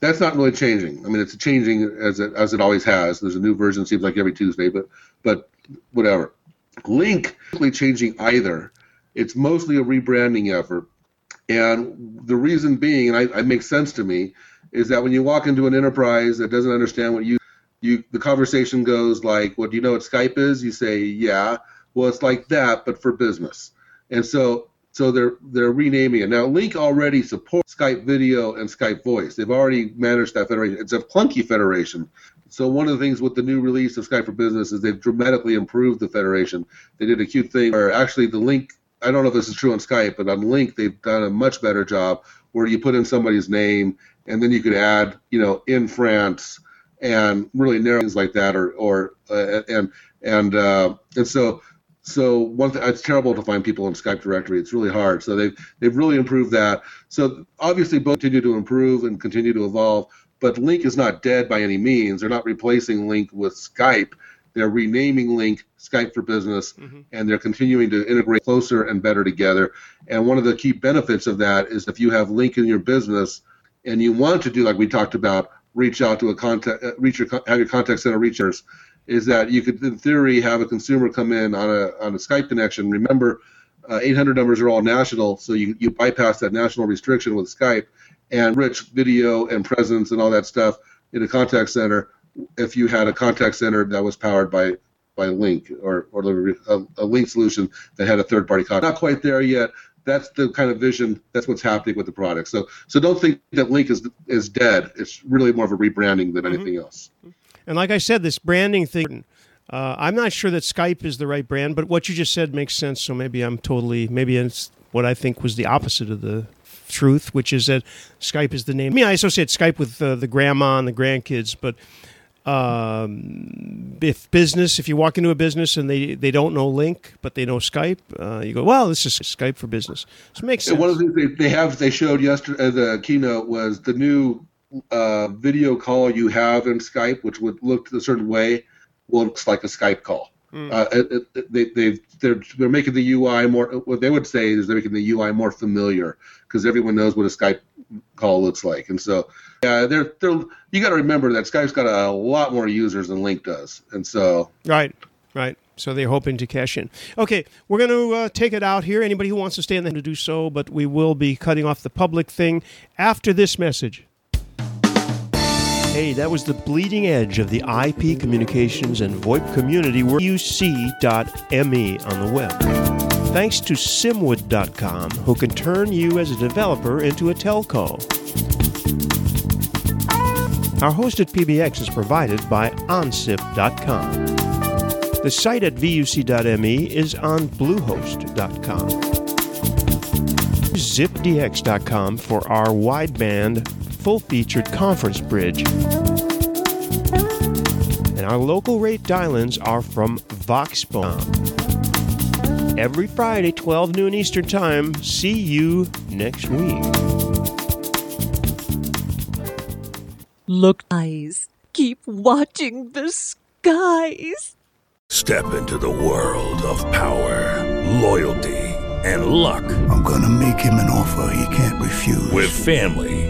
That's not really changing. I mean, it's changing as it as it always has. There's a new version, seems like every Tuesday, but but whatever. Lync really changing either. It's mostly a rebranding effort, and the reason being, and I, it makes sense to me, is that when you walk into an enterprise that doesn't understand what you you the conversation goes like, "Well, do you know what Skype is?" You say, "Yeah." Well, it's like that, but for business. And so so they're they're renaming it now. Lync already supports Skype video and Skype voice. They've already managed that federation. It's a clunky federation. So one of the things with the new release of Skype for Business is they've dramatically improved the federation. They did a cute thing where actually the Lync. I don't know if this is true on Skype, but on Lync they've done a much better job where you put in somebody's name and then you could add, you know, in France and really narrow things like that, or or uh, and and uh, and so so one thing it's terrible to find people in Skype directory. It's really hard. So they've they've really improved that. So obviously both continue to improve and continue to evolve. But Lync is not dead by any means. They're not replacing Lync with Skype. They're renaming Lync Skype for Business, and they're continuing to integrate closer and better together. And one of the key benefits of that is if you have Lync in your business and you want to do like we talked about, reach out to a contact, uh, reach your have your contact center reachers, is that you could in theory have a consumer come in on a on a Skype connection. Remember, uh, 800 numbers are all national, so you you bypass that national restriction with Skype and rich video and presence and all that stuff in a contact center. If you had a contact center that was powered by by Lync or or a, a Lync solution that had a third party contact, not quite there yet. That's the kind of vision. That's what's happening with the product. So so don't think that Lync is is dead. It's really more of a rebranding than anything else. And like I said, this branding thing, uh, I'm not sure that Skype is the right brand, but what you just said makes sense. So maybe I'm totally, maybe it's what I think was the opposite of the truth, which is that Skype is the name. I mean, I associate Skype with uh, the grandma and the grandkids, but um, if business, if you walk into a business and they, they don't know Lync, but they know Skype, uh, you go, well, this is Skype for business. So it makes sense. And one of the things they, they have they showed yesterday uh, the keynote was the new uh, video call you have in Skype, which would look a certain way, looks like a Skype call. Mm. Uh, it, it, they they they're they're making the UI more. What they would say is they're making the UI more familiar because everyone knows what a Skype call looks like, and so yeah, they're they're you got to remember that Skype's got a lot more users than Lync does, and so Right, right. So they're hoping to cash in. Okay, we're going to uh, take it out here. Anybody who wants to stay in the to do so, but we will be cutting off the public thing after this message. Hey, that was the bleeding edge of the IP communications and VoIP community. We're uc.me on the web. Thanks to Simwood.com, who can turn you as a developer into a telco. Our hosted PBX is provided by OnSip.com. The site at vuc.me is on Bluehost.com. zipdx.com for our wideband, full featured conference bridge. And our local rate dial ins are from Voxbone. Every Friday, 12 noon Eastern Time. See you next week. Look, eyes. Keep watching the skies. Step into the world of power, loyalty, and luck. I'm gonna make him an offer he can't refuse. With family,